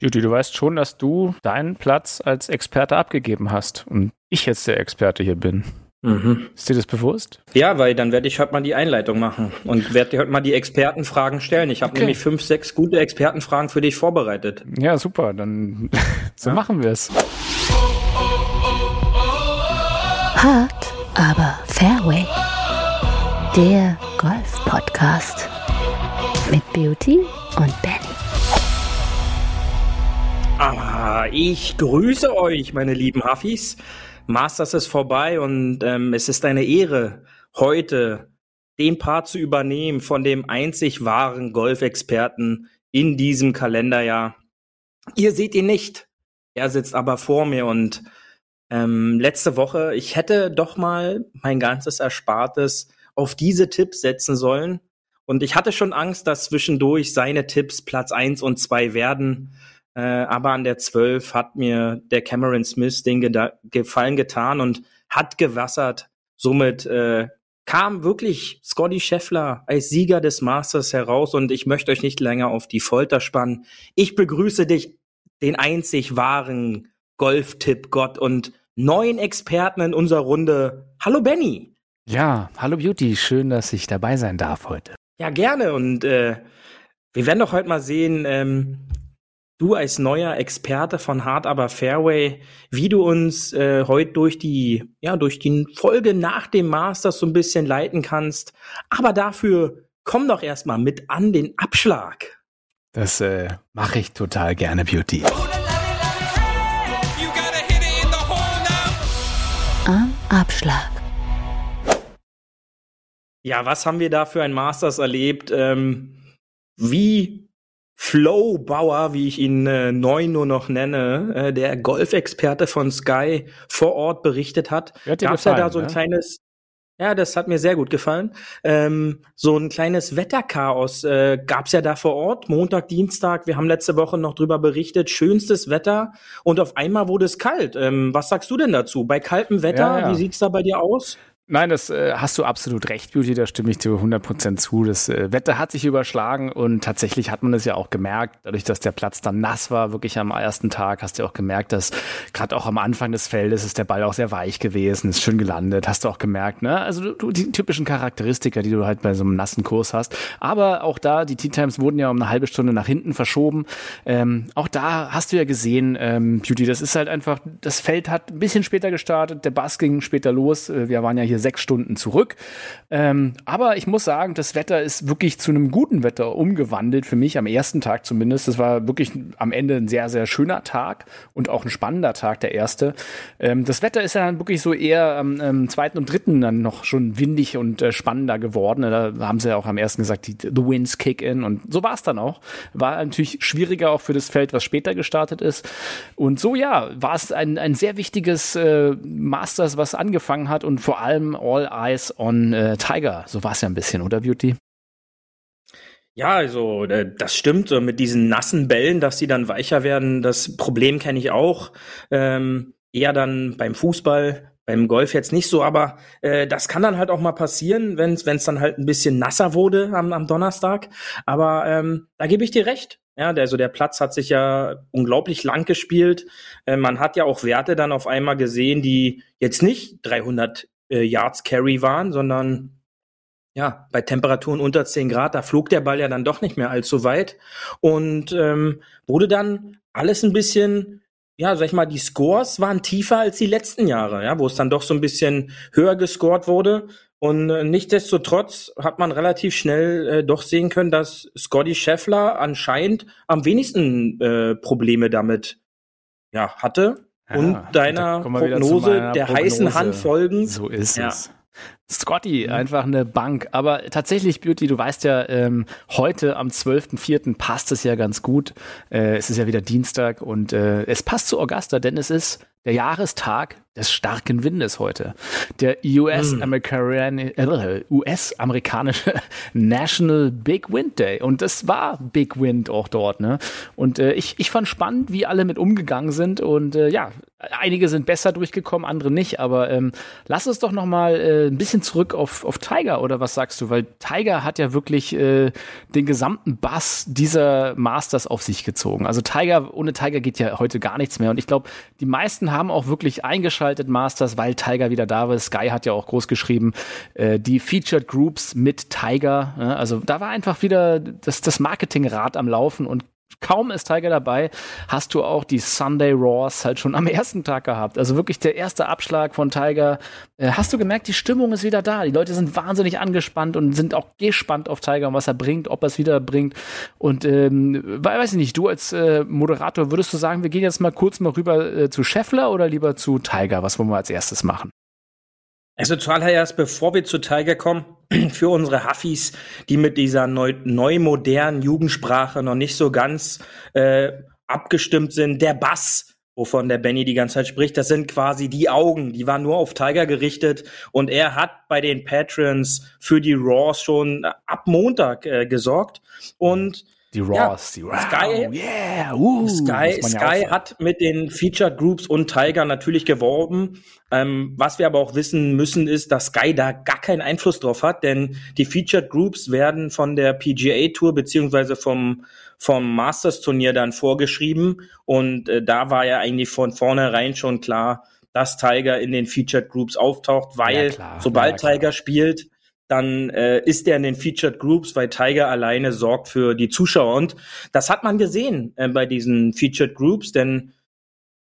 Judy, du weißt schon, dass du deinen Platz als Experte abgegeben hast und ich jetzt der Experte hier bin. Mhm. Ist dir das bewusst? Ja, weil dann werde ich heute mal die Einleitung machen und werde dir heute mal die Expertenfragen stellen. Ich habe okay. nämlich fünf, sechs gute Expertenfragen für dich vorbereitet. Ja, super. Dann so ja. machen wir es. Hart, aber Fairway. Der Golf-Podcast mit Beauty und Benny. Ah, ich grüße euch, meine lieben Huffis. Masters ist vorbei und ähm, es ist eine Ehre, heute den Part zu übernehmen von dem einzig wahren Golfexperten in diesem Kalenderjahr. Ihr seht ihn nicht. Er sitzt aber vor mir und ähm, letzte Woche, ich hätte doch mal mein ganzes Erspartes auf diese Tipps setzen sollen. Und ich hatte schon Angst, dass zwischendurch seine Tipps Platz eins und zwei werden. Äh, aber an der 12 hat mir der Cameron Smith den Geda Gefallen getan und hat gewassert. Somit äh, kam wirklich Scotty Scheffler als Sieger des Masters heraus und ich möchte euch nicht länger auf die Folter spannen. Ich begrüße dich, den einzig wahren Golf-Tipp-Gott und neuen Experten in unserer Runde. Hallo Benny. Ja, hallo Beauty, schön, dass ich dabei sein darf heute. Ja, gerne und äh, wir werden doch heute mal sehen, ähm, du als neuer Experte von Hard Aber Fairway, wie du uns äh, heute durch die, ja, durch die Folge nach dem Masters so ein bisschen leiten kannst. Aber dafür komm doch erstmal mit an den Abschlag. Das äh, mache ich total gerne, Beauty. Am Abschlag. Ja, was haben wir da für ein Masters erlebt? Ähm, wie Flo Bauer, wie ich ihn äh, neu nur noch nenne, äh, der Golfexperte von Sky vor Ort berichtet hat, gab es ja da so ein ne? kleines, ja, das hat mir sehr gut gefallen. Ähm, so ein kleines Wetterchaos äh, gab es ja da vor Ort, Montag, Dienstag. Wir haben letzte Woche noch drüber berichtet, schönstes Wetter und auf einmal wurde es kalt. Ähm, was sagst du denn dazu? Bei kaltem Wetter, ja, ja. wie sieht's da bei dir aus? Nein, das äh, hast du absolut recht, Beauty, da stimme ich dir 100% zu. Das äh, Wetter hat sich überschlagen und tatsächlich hat man es ja auch gemerkt, dadurch, dass der Platz dann nass war, wirklich am ersten Tag, hast du auch gemerkt, dass gerade auch am Anfang des Feldes ist der Ball auch sehr weich gewesen, ist schön gelandet, hast du auch gemerkt, ne? Also du, die typischen Charakteristika, die du halt bei so einem nassen Kurs hast. Aber auch da, die Tea Times wurden ja um eine halbe Stunde nach hinten verschoben. Ähm, auch da hast du ja gesehen, ähm, Beauty, das ist halt einfach, das Feld hat ein bisschen später gestartet, der Bass ging später los. Äh, wir waren ja hier hier sechs Stunden zurück. Ähm, aber ich muss sagen, das Wetter ist wirklich zu einem guten Wetter umgewandelt für mich, am ersten Tag zumindest. Das war wirklich am Ende ein sehr, sehr schöner Tag und auch ein spannender Tag, der erste. Ähm, das Wetter ist ja dann wirklich so eher am ähm, zweiten und dritten dann noch schon windig und äh, spannender geworden. Da haben sie ja auch am ersten gesagt, die, the winds kick in und so war es dann auch. War natürlich schwieriger auch für das Feld, was später gestartet ist. Und so ja, war es ein, ein sehr wichtiges äh, Masters, was angefangen hat und vor allem All Eyes on äh, Tiger. So war es ja ein bisschen, oder Beauty? Ja, also äh, das stimmt. Mit diesen nassen Bällen, dass sie dann weicher werden, das Problem kenne ich auch. Ähm, eher dann beim Fußball, beim Golf jetzt nicht so, aber äh, das kann dann halt auch mal passieren, wenn es dann halt ein bisschen nasser wurde am, am Donnerstag. Aber ähm, da gebe ich dir recht. Ja, der, also der Platz hat sich ja unglaublich lang gespielt. Äh, man hat ja auch Werte dann auf einmal gesehen, die jetzt nicht 300 äh, Yards Carry waren, sondern ja, bei Temperaturen unter 10 Grad, da flog der Ball ja dann doch nicht mehr allzu weit und ähm, wurde dann alles ein bisschen, ja, sag ich mal, die Scores waren tiefer als die letzten Jahre, ja, wo es dann doch so ein bisschen höher gescored wurde. Und äh, nichtsdestotrotz hat man relativ schnell äh, doch sehen können, dass Scotty Scheffler anscheinend am wenigsten äh, Probleme damit ja, hatte und deiner Prognose der Prognose. heißen Hand folgen. So ist ja. es. Scotty, mhm. einfach eine Bank. Aber tatsächlich, Beauty, du weißt ja, ähm, heute am 12.04. passt es ja ganz gut. Äh, es ist ja wieder Dienstag und äh, es passt zu Augusta, denn es ist der Jahrestag des starken Windes heute. Der US-amerikanische äh, US National Big Wind Day. Und das war Big Wind auch dort. Ne? Und äh, ich, ich fand spannend, wie alle mit umgegangen sind. Und äh, ja, Einige sind besser durchgekommen, andere nicht, aber ähm, lass uns doch noch mal äh, ein bisschen zurück auf, auf Tiger, oder was sagst du? Weil Tiger hat ja wirklich äh, den gesamten Bass dieser Masters auf sich gezogen. Also Tiger, ohne Tiger geht ja heute gar nichts mehr. Und ich glaube, die meisten haben auch wirklich eingeschaltet Masters, weil Tiger wieder da war. Sky hat ja auch groß geschrieben, äh, die Featured Groups mit Tiger. Ja, also da war einfach wieder das, das Marketingrad am Laufen und kaum ist Tiger dabei, hast du auch die Sunday Raws halt schon am ersten Tag gehabt. Also wirklich der erste Abschlag von Tiger. Äh, hast du gemerkt, die Stimmung ist wieder da. Die Leute sind wahnsinnig angespannt und sind auch gespannt auf Tiger und was er bringt, ob er es wieder bringt. Und ähm, weiß ich nicht, du als äh, Moderator, würdest du sagen, wir gehen jetzt mal kurz mal rüber äh, zu Scheffler oder lieber zu Tiger? Was wollen wir als erstes machen? Also zuallererst, bevor wir zu Tiger kommen, für unsere Huffis, die mit dieser neu, neu modernen Jugendsprache noch nicht so ganz äh, abgestimmt sind, der Bass, wovon der Benny die ganze Zeit spricht, das sind quasi die Augen, die waren nur auf Tiger gerichtet und er hat bei den Patrons für die Raws schon ab Montag äh, gesorgt. Und die Raws, ja, die Raws. Sky, yeah, uh, Sky, Sky hat mit den Featured Groups und Tiger natürlich geworben. Ähm, was wir aber auch wissen müssen, ist, dass Sky da gar keinen Einfluss drauf hat, denn die Featured Groups werden von der PGA Tour beziehungsweise vom vom Masters Turnier dann vorgeschrieben und äh, da war ja eigentlich von vornherein schon klar, dass Tiger in den Featured Groups auftaucht, weil ja, sobald ja, Tiger spielt, dann äh, ist er in den Featured Groups, weil Tiger alleine sorgt für die Zuschauer. Und das hat man gesehen äh, bei diesen Featured Groups, denn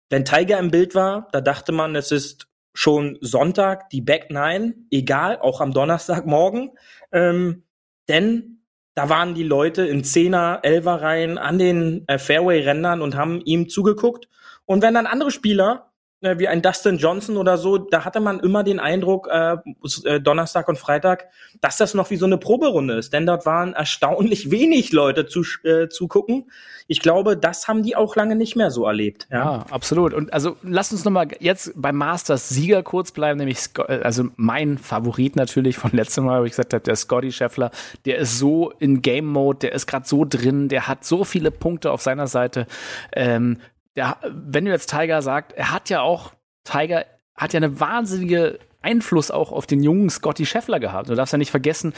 wenn Tiger im Bild war, da dachte man, es ist schon Sonntag, die Back Nine, egal, auch am Donnerstagmorgen. Ähm, denn da waren die Leute in Zehner, Elfer Reihen an den äh, Fairway-Rändern und haben ihm zugeguckt. Und wenn dann andere Spieler wie ein Dustin Johnson oder so, da hatte man immer den Eindruck, äh, äh, Donnerstag und Freitag, dass das noch wie so eine Proberunde ist. Denn dort waren erstaunlich wenig Leute zu, äh, zugucken. Ich glaube, das haben die auch lange nicht mehr so erlebt. Ja, ja absolut. Und also lass uns nochmal jetzt beim Masters Sieger kurz bleiben, nämlich Scott, äh, also mein Favorit natürlich von letztem Mal, wo ich gesagt habe, der Scotty Scheffler, der ist so in Game Mode, der ist gerade so drin, der hat so viele Punkte auf seiner Seite. Ähm, der, wenn du jetzt Tiger sagt, er hat ja auch, Tiger hat ja eine wahnsinnige Einfluss auch auf den jungen Scotty Scheffler gehabt. Du darfst ja nicht vergessen,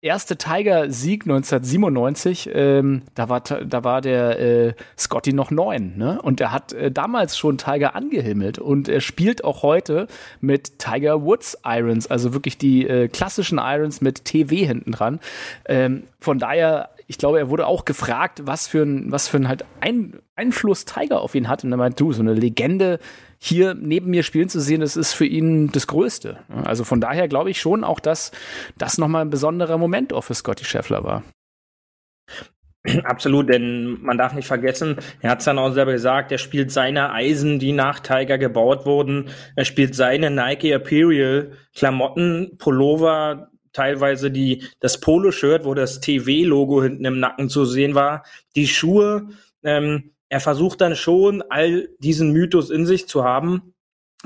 erste Tiger-Sieg 1997, ähm, da war da war der äh, Scotty noch neun, ne? Und er hat äh, damals schon Tiger angehimmelt und er spielt auch heute mit Tiger Woods Irons, also wirklich die äh, klassischen Irons mit TW hinten dran. Ähm, von daher ich glaube, er wurde auch gefragt, was für ein, was für ein halt ein Einfluss Tiger auf ihn hat. Und er meint, du, so eine Legende hier neben mir spielen zu sehen, das ist für ihn das Größte. Also von daher glaube ich schon auch, dass das nochmal ein besonderer Moment auch für Scotty Scheffler war. Absolut, denn man darf nicht vergessen, er hat es dann auch selber gesagt, er spielt seine Eisen, die nach Tiger gebaut wurden. Er spielt seine Nike Imperial Klamotten, Pullover, teilweise die, das Poloshirt, wo das TV-Logo hinten im Nacken zu sehen war, die Schuhe. Ähm, er versucht dann schon, all diesen Mythos in sich zu haben.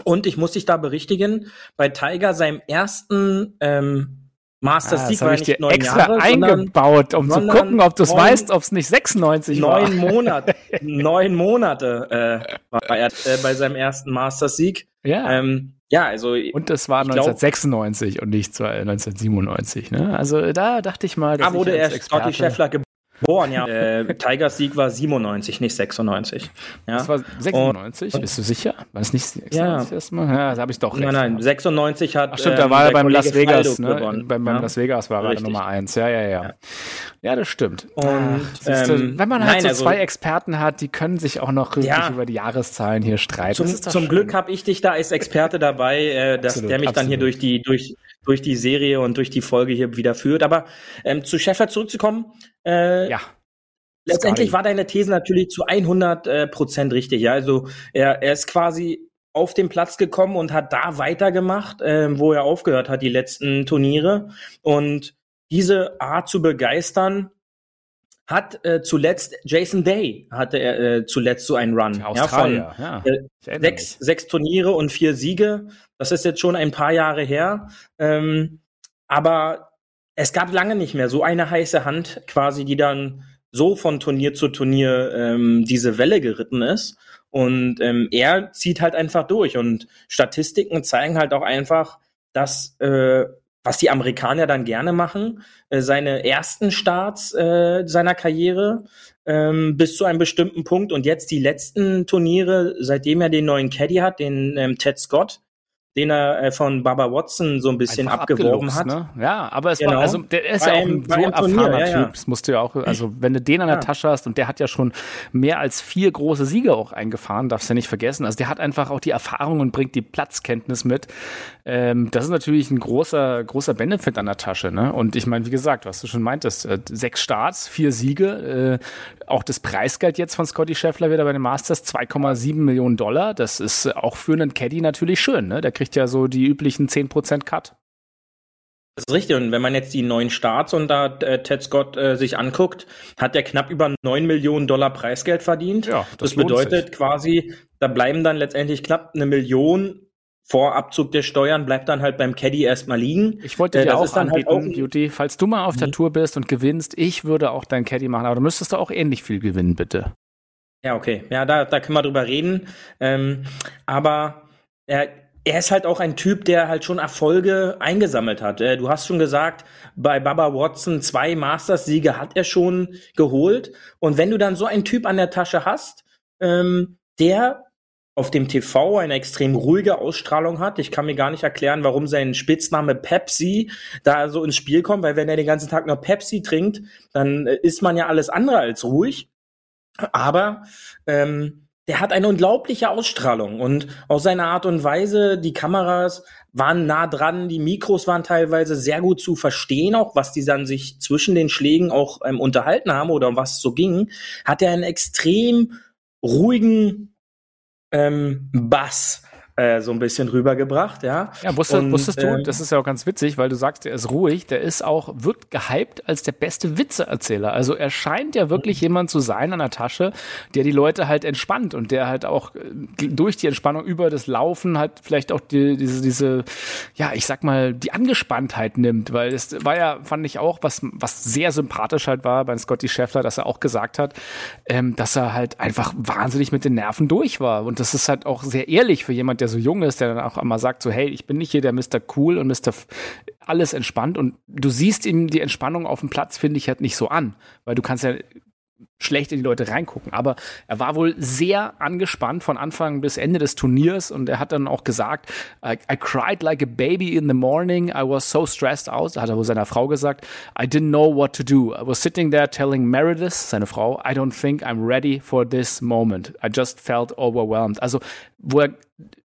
Und ich muss dich da berichtigen, bei Tiger, seinem ersten ähm, Masters ah, Sieg war nicht neun extra Jahre, eingebaut, um zu gucken, ob du es weißt, ob es nicht 96 neun war. Monate, neun Monate äh, war er äh, bei seinem ersten Masters Sieg. Ja. Ähm, ja, also. Und das war 1996 glaub, und nicht 1997, ne? Also da dachte ich mal, dass da wurde er Scotty Scheffler geboren, ja. äh, Tigers Sieg war 97, nicht 96. Ja. Das war 96, und, bist du sicher? War das nicht 96 ja. erstmal? Ja, da habe ich doch recht. Nein, nein, 96 hat. Ach stimmt, da war ähm, er beim Las Vegas, ne? Beim, beim ja. Las Vegas war er Nummer 1. Ja, ja, ja, ja. das stimmt. Und Ach, ähm, wenn man halt nein, so also, zwei Experten hat, die können sich auch noch ja. über die Jahreszahlen hier streiten. Zum, zum Glück habe ich dich da als Experte dabei, äh, dass absolut, der mich absolut. dann hier durch die durch durch die Serie und durch die Folge hier wieder führt. Aber ähm, zu Sheffield zurückzukommen, äh, ja. Letztendlich war deine These natürlich zu 100 äh, Prozent richtig. Ja, also er, er ist quasi auf den Platz gekommen und hat da weitergemacht, äh, wo er aufgehört hat, die letzten Turniere. Und diese Art zu begeistern hat äh, zuletzt Jason Day hatte er äh, zuletzt so einen Run ja, von ja. Äh, sechs, sechs Turniere und vier Siege. Das ist jetzt schon ein paar Jahre her. Ähm, aber es gab lange nicht mehr so eine heiße Hand quasi, die dann so von Turnier zu Turnier ähm, diese Welle geritten ist. Und ähm, er zieht halt einfach durch. Und Statistiken zeigen halt auch einfach, dass äh, was die Amerikaner dann gerne machen, äh, seine ersten Starts äh, seiner Karriere ähm, bis zu einem bestimmten Punkt und jetzt die letzten Turniere, seitdem er den neuen Caddy hat, den ähm, Ted Scott, den er äh, von Baba Watson so ein bisschen Einfach abgeworben hat. Ne? Ja, aber es genau. war, also der ist ja auch ein so erfahrener Typ. Ja, Das musst du ja auch, also wenn du den an der ja. Tasche hast und der hat ja schon mehr als vier große Siege auch eingefahren, darfst du ja nicht vergessen. Also der hat einfach auch die Erfahrung und bringt die Platzkenntnis mit. Ähm, das ist natürlich ein großer, großer Benefit an der Tasche. Ne? Und ich meine, wie gesagt, was du schon meintest, äh, sechs Starts, vier Siege, äh, auch das Preisgeld jetzt von Scotty Scheffler wieder bei den Masters 2,7 Millionen Dollar. Das ist auch für einen Caddy natürlich schön. Ne? Der kriegt kriegt ja so die üblichen 10% Cut. Das ist richtig. Und wenn man jetzt die neuen Starts und da äh, Ted Scott äh, sich anguckt, hat er knapp über 9 Millionen Dollar Preisgeld verdient. Ja, das, das bedeutet sich. quasi, da bleiben dann letztendlich knapp eine Million vor Abzug der Steuern bleibt dann halt beim Caddy erstmal liegen. Ich wollte äh, dir auch halt anbieten, halt auch Beauty, falls du mal auf der mhm. Tour bist und gewinnst, ich würde auch dein Caddy machen, aber du müsstest auch ähnlich viel gewinnen, bitte. Ja, okay. Ja, da, da können wir drüber reden. Ähm, aber er, er ist halt auch ein Typ, der halt schon Erfolge eingesammelt hat. Äh, du hast schon gesagt, bei Baba Watson zwei Masters-Siege hat er schon geholt. Und wenn du dann so einen Typ an der Tasche hast, ähm, der auf dem TV eine extrem ruhige Ausstrahlung hat. Ich kann mir gar nicht erklären, warum sein Spitzname Pepsi da so ins Spiel kommt, weil wenn er den ganzen Tag nur Pepsi trinkt, dann äh, ist man ja alles andere als ruhig. Aber ähm, der hat eine unglaubliche Ausstrahlung und auch seine Art und Weise, die Kameras waren nah dran, die Mikros waren teilweise sehr gut zu verstehen, auch was die dann sich zwischen den Schlägen auch ähm, unterhalten haben oder was so ging, hat er einen extrem ruhigen ähm, Bass äh, so ein bisschen rübergebracht, ja. Ja, wusstest, und, wusstest du, ähm, das ist ja auch ganz witzig, weil du sagst, er ist ruhig, der ist auch, wird gehypt als der beste Witzeerzähler. Also er scheint ja wirklich jemand zu sein an der Tasche, der die Leute halt entspannt und der halt auch äh, durch die Entspannung über das Laufen halt vielleicht auch die, diese, diese, ja, ich sag mal, die Angespanntheit nimmt, weil es war ja, fand ich auch, was, was sehr sympathisch halt war bei Scotty Scheffler, dass er auch gesagt hat, ähm, dass er halt einfach wahnsinnig mit den Nerven durch war. Und das ist halt auch sehr ehrlich für jemand, der der so jung ist, der dann auch einmal sagt so, hey, ich bin nicht hier der Mr. Cool und Mr. F alles entspannt und du siehst ihm die Entspannung auf dem Platz, finde ich halt nicht so an, weil du kannst ja schlecht in die Leute reingucken. Aber er war wohl sehr angespannt von Anfang bis Ende des Turniers und er hat dann auch gesagt, I, I cried like a baby in the morning. I was so stressed out. Hat er wohl seiner Frau gesagt. I didn't know what to do. I was sitting there telling Meredith, seine Frau, I don't think I'm ready for this moment. I just felt overwhelmed. Also, wo er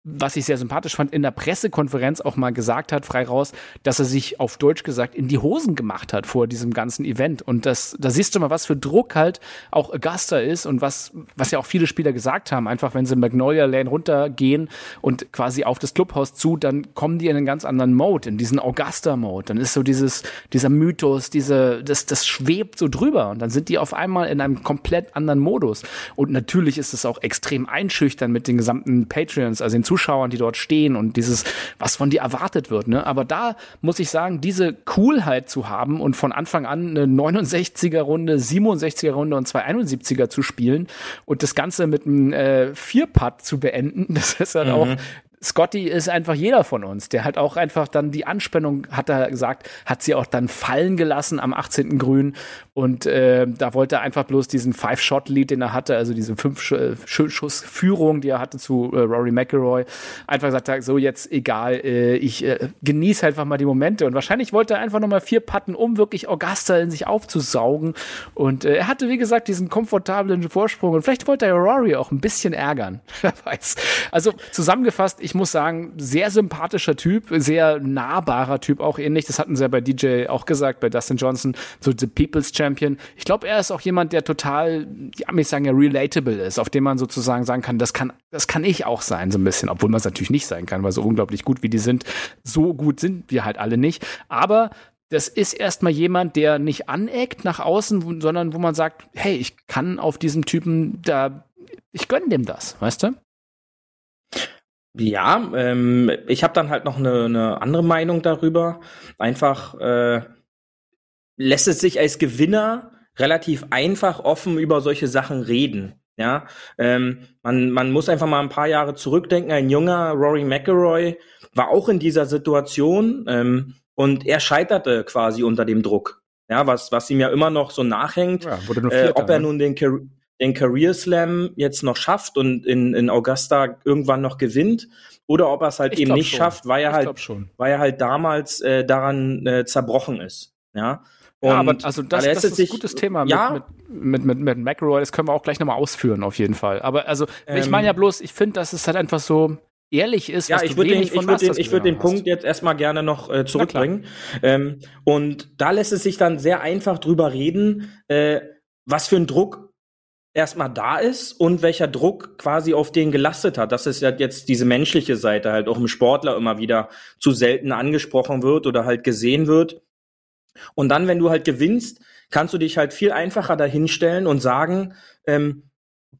was ich sehr sympathisch fand, in der Pressekonferenz auch mal gesagt hat, frei raus, dass er sich auf Deutsch gesagt in die Hosen gemacht hat vor diesem ganzen Event. Und das, da siehst du mal, was für Druck halt auch Augusta ist und was, was ja auch viele Spieler gesagt haben. Einfach, wenn sie Magnolia Lane runtergehen und quasi auf das Clubhaus zu, dann kommen die in einen ganz anderen Mode, in diesen Augusta-Mode. Dann ist so dieses, dieser Mythos, diese, das, das schwebt so drüber. Und dann sind die auf einmal in einem komplett anderen Modus. Und natürlich ist es auch extrem einschüchtern mit den gesamten Patreons, also den Zuschauern, die dort stehen und dieses, was von dir erwartet wird. Ne? Aber da muss ich sagen, diese Coolheit zu haben und von Anfang an eine 69er Runde, 67er Runde und zwei 71er zu spielen und das Ganze mit einem äh, Vierpad zu beenden, das ist dann mhm. auch Scotty ist einfach jeder von uns. Der hat auch einfach dann die Anspannung, hat er gesagt, hat sie auch dann fallen gelassen am 18. Grün. Und äh, da wollte er einfach bloß diesen Five-Shot-Lead, den er hatte, also diese Fünf-Schuss-Führung, äh, die er hatte zu äh, Rory McIlroy, einfach gesagt so jetzt egal, äh, ich äh, genieße einfach mal die Momente. Und wahrscheinlich wollte er einfach nochmal vier Patten, um wirklich Augusta in sich aufzusaugen. Und äh, er hatte, wie gesagt, diesen komfortablen Vorsprung. Und vielleicht wollte er Rory auch ein bisschen ärgern. Wer weiß. Also zusammengefasst, ich ich muss sagen, sehr sympathischer Typ, sehr nahbarer Typ auch ähnlich. Das hatten sie ja bei DJ auch gesagt, bei Dustin Johnson, so The People's Champion. Ich glaube, er ist auch jemand, der total, ja, ich sagen ja, relatable ist, auf dem man sozusagen sagen kann, das kann, das kann ich auch sein, so ein bisschen, obwohl man es natürlich nicht sein kann, weil so unglaublich gut wie die sind, so gut sind wir halt alle nicht. Aber das ist erstmal jemand, der nicht aneckt nach außen, sondern wo man sagt, hey, ich kann auf diesem Typen da, ich gönne dem das, weißt du? Ja, ähm, ich habe dann halt noch eine, eine andere Meinung darüber. Einfach äh, lässt es sich als Gewinner relativ einfach offen über solche Sachen reden. Ja, ähm, man, man muss einfach mal ein paar Jahre zurückdenken. Ein junger Rory McElroy war auch in dieser Situation ähm, und er scheiterte quasi unter dem Druck. Ja, was, was ihm ja immer noch so nachhängt, ja, äh, ob er ne? nun den, den Career Slam jetzt noch schafft und in, in Augusta irgendwann noch gewinnt oder ob er es halt ich eben nicht schon. schafft, weil er halt, weil er halt damals äh, daran äh, zerbrochen ist. Ja. Und ja, aber also das, das ist ein gutes Thema ja, mit, mit, mit, mit, mit McElroy, das können wir auch gleich nochmal ausführen, auf jeden Fall. Aber also, ähm, ich meine ja bloß, ich finde, dass es halt einfach so ehrlich ist. Ja, ich würde den, ich würd den, ich würd den Punkt jetzt erstmal gerne noch äh, zurückbringen. Ähm, und da lässt es sich dann sehr einfach drüber reden, äh, was für ein Druck erstmal da ist und welcher Druck quasi auf den gelastet hat. Das ist ja jetzt diese menschliche Seite halt auch im Sportler immer wieder zu selten angesprochen wird oder halt gesehen wird. Und dann, wenn du halt gewinnst, kannst du dich halt viel einfacher dahinstellen und sagen, ähm,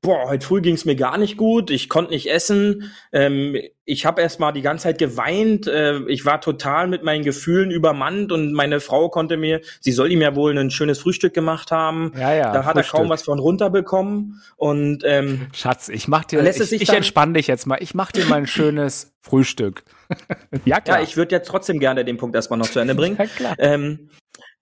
boah, heute früh ging es mir gar nicht gut, ich konnte nicht essen, ähm, ich habe erst mal die ganze Zeit geweint, äh, ich war total mit meinen Gefühlen übermannt und meine Frau konnte mir, sie soll ihm ja wohl ein schönes Frühstück gemacht haben, ja, ja, da hat Frühstück. er kaum was von runterbekommen und ähm, Schatz, ich mach dir, ich, ich entspann dich jetzt mal, ich mach dir mal ein schönes Frühstück. ja, klar. Ja, ich würde jetzt trotzdem gerne den Punkt erstmal noch zu Ende bringen. ja, klar. Ähm,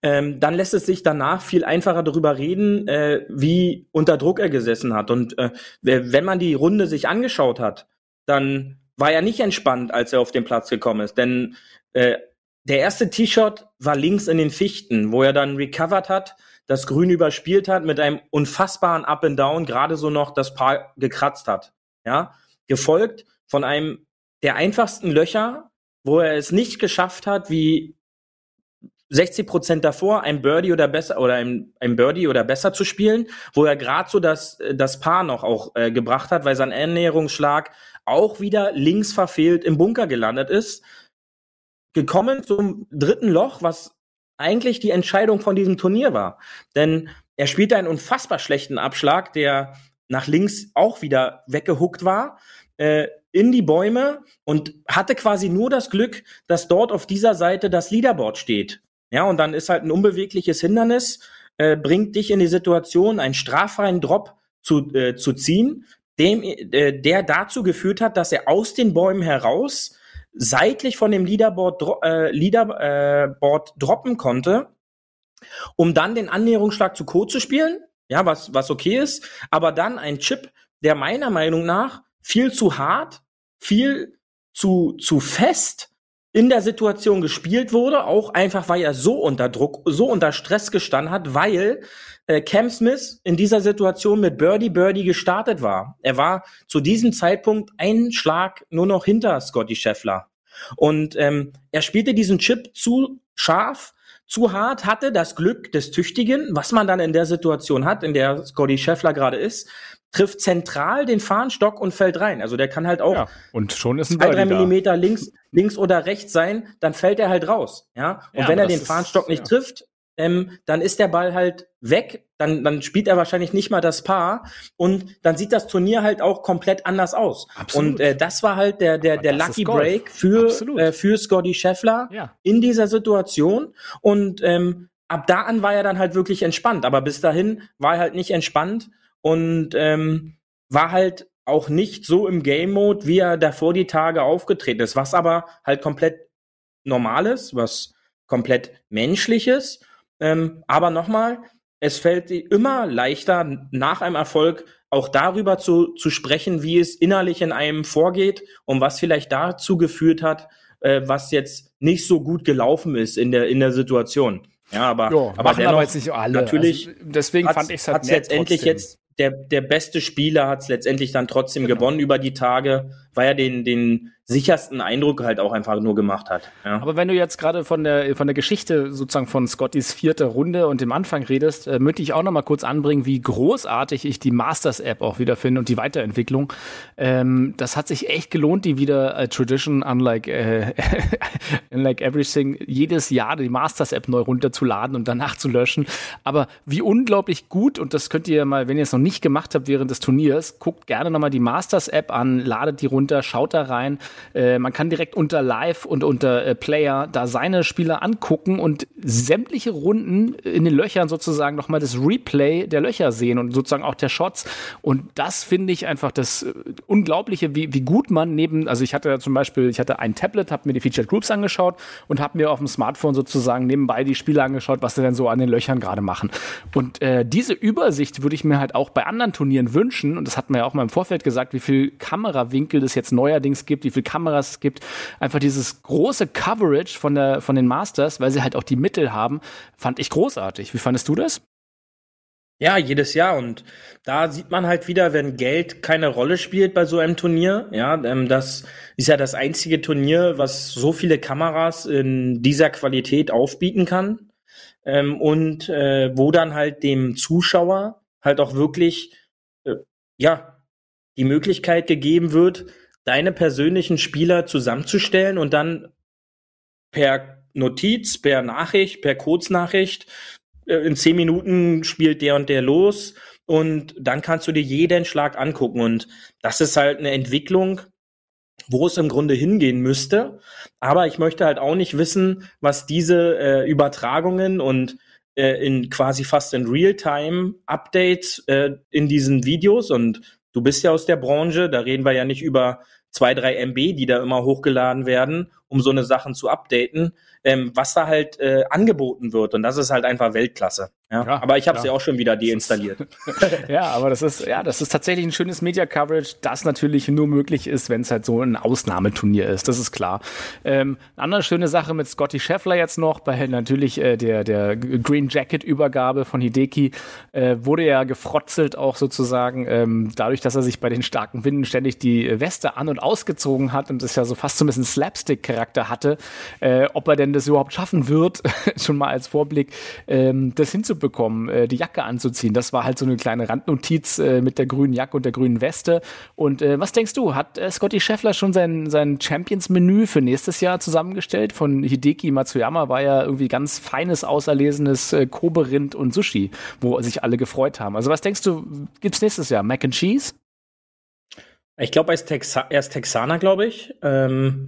ähm, dann lässt es sich danach viel einfacher darüber reden, äh, wie unter Druck er gesessen hat. Und äh, wenn man die Runde sich angeschaut hat, dann war er nicht entspannt, als er auf den Platz gekommen ist. Denn äh, der erste T-Shirt war links in den Fichten, wo er dann recovered hat, das Grün überspielt hat, mit einem unfassbaren Up and Down gerade so noch das Paar gekratzt hat. Ja, gefolgt von einem der einfachsten Löcher, wo er es nicht geschafft hat, wie 60 Prozent davor, ein Birdie oder besser oder ein, ein Birdie oder besser zu spielen, wo er gerade so das, das Paar noch auch äh, gebracht hat, weil sein Ernährungsschlag auch wieder links verfehlt im Bunker gelandet ist. Gekommen zum dritten Loch, was eigentlich die Entscheidung von diesem Turnier war. Denn er spielte einen unfassbar schlechten Abschlag, der nach links auch wieder weggehuckt war, äh, in die Bäume und hatte quasi nur das Glück, dass dort auf dieser Seite das Leaderboard steht. Ja, und dann ist halt ein unbewegliches Hindernis, äh, bringt dich in die Situation, einen straffreien Drop zu, äh, zu ziehen, dem, äh, der dazu geführt hat, dass er aus den Bäumen heraus seitlich von dem Leaderboard, äh, Leaderboard droppen konnte, um dann den Annäherungsschlag zu Code zu spielen, ja, was, was okay ist, aber dann ein Chip, der meiner Meinung nach viel zu hart, viel zu, zu fest in der Situation gespielt wurde, auch einfach, weil er so unter Druck, so unter Stress gestanden hat, weil äh, Cam Smith in dieser Situation mit Birdie Birdie gestartet war. Er war zu diesem Zeitpunkt einen Schlag nur noch hinter Scotty Scheffler. Und ähm, er spielte diesen Chip zu scharf, zu hart, hatte das Glück des Tüchtigen, was man dann in der Situation hat, in der Scotty Scheffler gerade ist, trifft zentral den Fahnenstock und fällt rein. Also der kann halt auch ja, und schon ist ein zwei, drei Millimeter links, links oder rechts sein, dann fällt er halt raus. Ja. Und ja, wenn er den Fahnenstock nicht ja. trifft, ähm, dann ist der Ball halt weg, dann, dann spielt er wahrscheinlich nicht mal das Paar und dann sieht das Turnier halt auch komplett anders aus. Absolut. Und äh, das war halt der, der, der Lucky Break für, äh, für Scotty Scheffler ja. in dieser Situation und ähm, ab da an war er dann halt wirklich entspannt, aber bis dahin war er halt nicht entspannt und ähm, war halt auch nicht so im Game Mode, wie er davor die Tage aufgetreten ist, was aber halt komplett normales, was komplett menschliches. Ähm, aber nochmal, es fällt immer leichter nach einem Erfolg auch darüber zu, zu sprechen, wie es innerlich in einem vorgeht und was vielleicht dazu geführt hat, äh, was jetzt nicht so gut gelaufen ist in der in der Situation. Ja, aber, jo, aber, dennoch, aber jetzt nicht alle. Natürlich. Also, deswegen fand ich es halt letztendlich trotzdem. jetzt der, der beste Spieler hat es letztendlich dann trotzdem genau. gewonnen über die Tage, weil er den, den sichersten Eindruck halt auch einfach nur gemacht hat. Ja. Aber wenn du jetzt gerade von der, von der Geschichte sozusagen von Scottys vierte Runde und dem Anfang redest, äh, möchte ich auch noch mal kurz anbringen, wie großartig ich die Masters-App auch wieder finde und die Weiterentwicklung. Ähm, das hat sich echt gelohnt, die wieder äh, Tradition, unlike, äh, unlike everything, jedes Jahr die Masters-App neu runterzuladen und danach zu löschen. Aber wie unglaublich gut, und das könnt ihr mal, wenn ihr es noch nicht gemacht habt während des Turniers, guckt gerne noch mal die Masters-App an, ladet die runter, schaut da rein Äh, man kann direkt unter Live und unter äh, Player da seine Spieler angucken und sämtliche Runden in den Löchern sozusagen nochmal das Replay der Löcher sehen und sozusagen auch der Shots. Und das finde ich einfach das äh, Unglaubliche, wie, wie gut man neben, also ich hatte zum Beispiel, ich hatte ein Tablet, habe mir die Featured Groups angeschaut und habe mir auf dem Smartphone sozusagen nebenbei die Spiele angeschaut, was sie denn so an den Löchern gerade machen. Und äh, diese Übersicht würde ich mir halt auch bei anderen Turnieren wünschen. Und das hat man ja auch mal im Vorfeld gesagt, wie viel Kamerawinkel es jetzt neuerdings gibt, wie viel Kameras es gibt. Einfach dieses große Coverage von der von den Masters, weil sie halt auch die Mittel haben, fand ich großartig. Wie fandest du das? Ja, jedes Jahr. Und da sieht man halt wieder, wenn Geld keine Rolle spielt bei so einem Turnier. Ja, ähm, das ist ja das einzige Turnier, was so viele Kameras in dieser Qualität aufbieten kann. Ähm, und äh, wo dann halt dem Zuschauer halt auch wirklich, äh, ja, die Möglichkeit gegeben wird, deine persönlichen Spieler zusammenzustellen und dann per Notiz, per Nachricht, per Kurznachricht äh, in zehn Minuten spielt der und der los und dann kannst du dir jeden Schlag angucken und das ist halt eine Entwicklung, wo es im Grunde hingehen müsste. Aber ich möchte halt auch nicht wissen, was diese äh, Übertragungen und äh, in quasi fast in Realtime Updates äh, in diesen Videos und du bist ja aus der Branche, da reden wir ja nicht über zwei, drei MB, die da immer hochgeladen werden, um so eine Sachen zu updaten, ähm, was da halt äh, angeboten wird. Und das ist halt einfach Weltklasse. Ja, ja aber ich habe sie auch schon wieder deinstalliert. ja, aber das ist ja, das ist tatsächlich ein schönes Media Coverage, das natürlich nur möglich ist, wenn es halt so ein Ausnahmeturnier ist. Das ist klar. Ähm, eine andere schöne Sache mit Scotty Scheffler jetzt noch, bei natürlich äh, der der Green Jacket Übergabe von Hideki äh, wurde ja gefrotzelt auch sozusagen ähm, dadurch, dass er sich bei den starken Winden ständig die Weste an und ausgezogen hat und es ja so fast so ein bisschen Slapstick Charakter hatte, äh, ob er denn das überhaupt schaffen wird, schon mal als Vorblick, ähm, das hinzubekommen bekommen, äh, die Jacke anzuziehen. Das war halt so eine kleine Randnotiz äh, mit der grünen Jacke und der grünen Weste. Und äh, was denkst du, hat äh, Scotty Scheffler schon sein, sein Champions-Menü für nächstes Jahr zusammengestellt? Von Hideki Matsuyama war ja irgendwie ganz feines, auserlesenes äh, Kobe-Rind und Sushi, wo sich alle gefreut haben. Also was denkst du, gibt's nächstes Jahr? Mac and Cheese? Ich glaube, er, er ist Texaner, glaube ich. Ähm,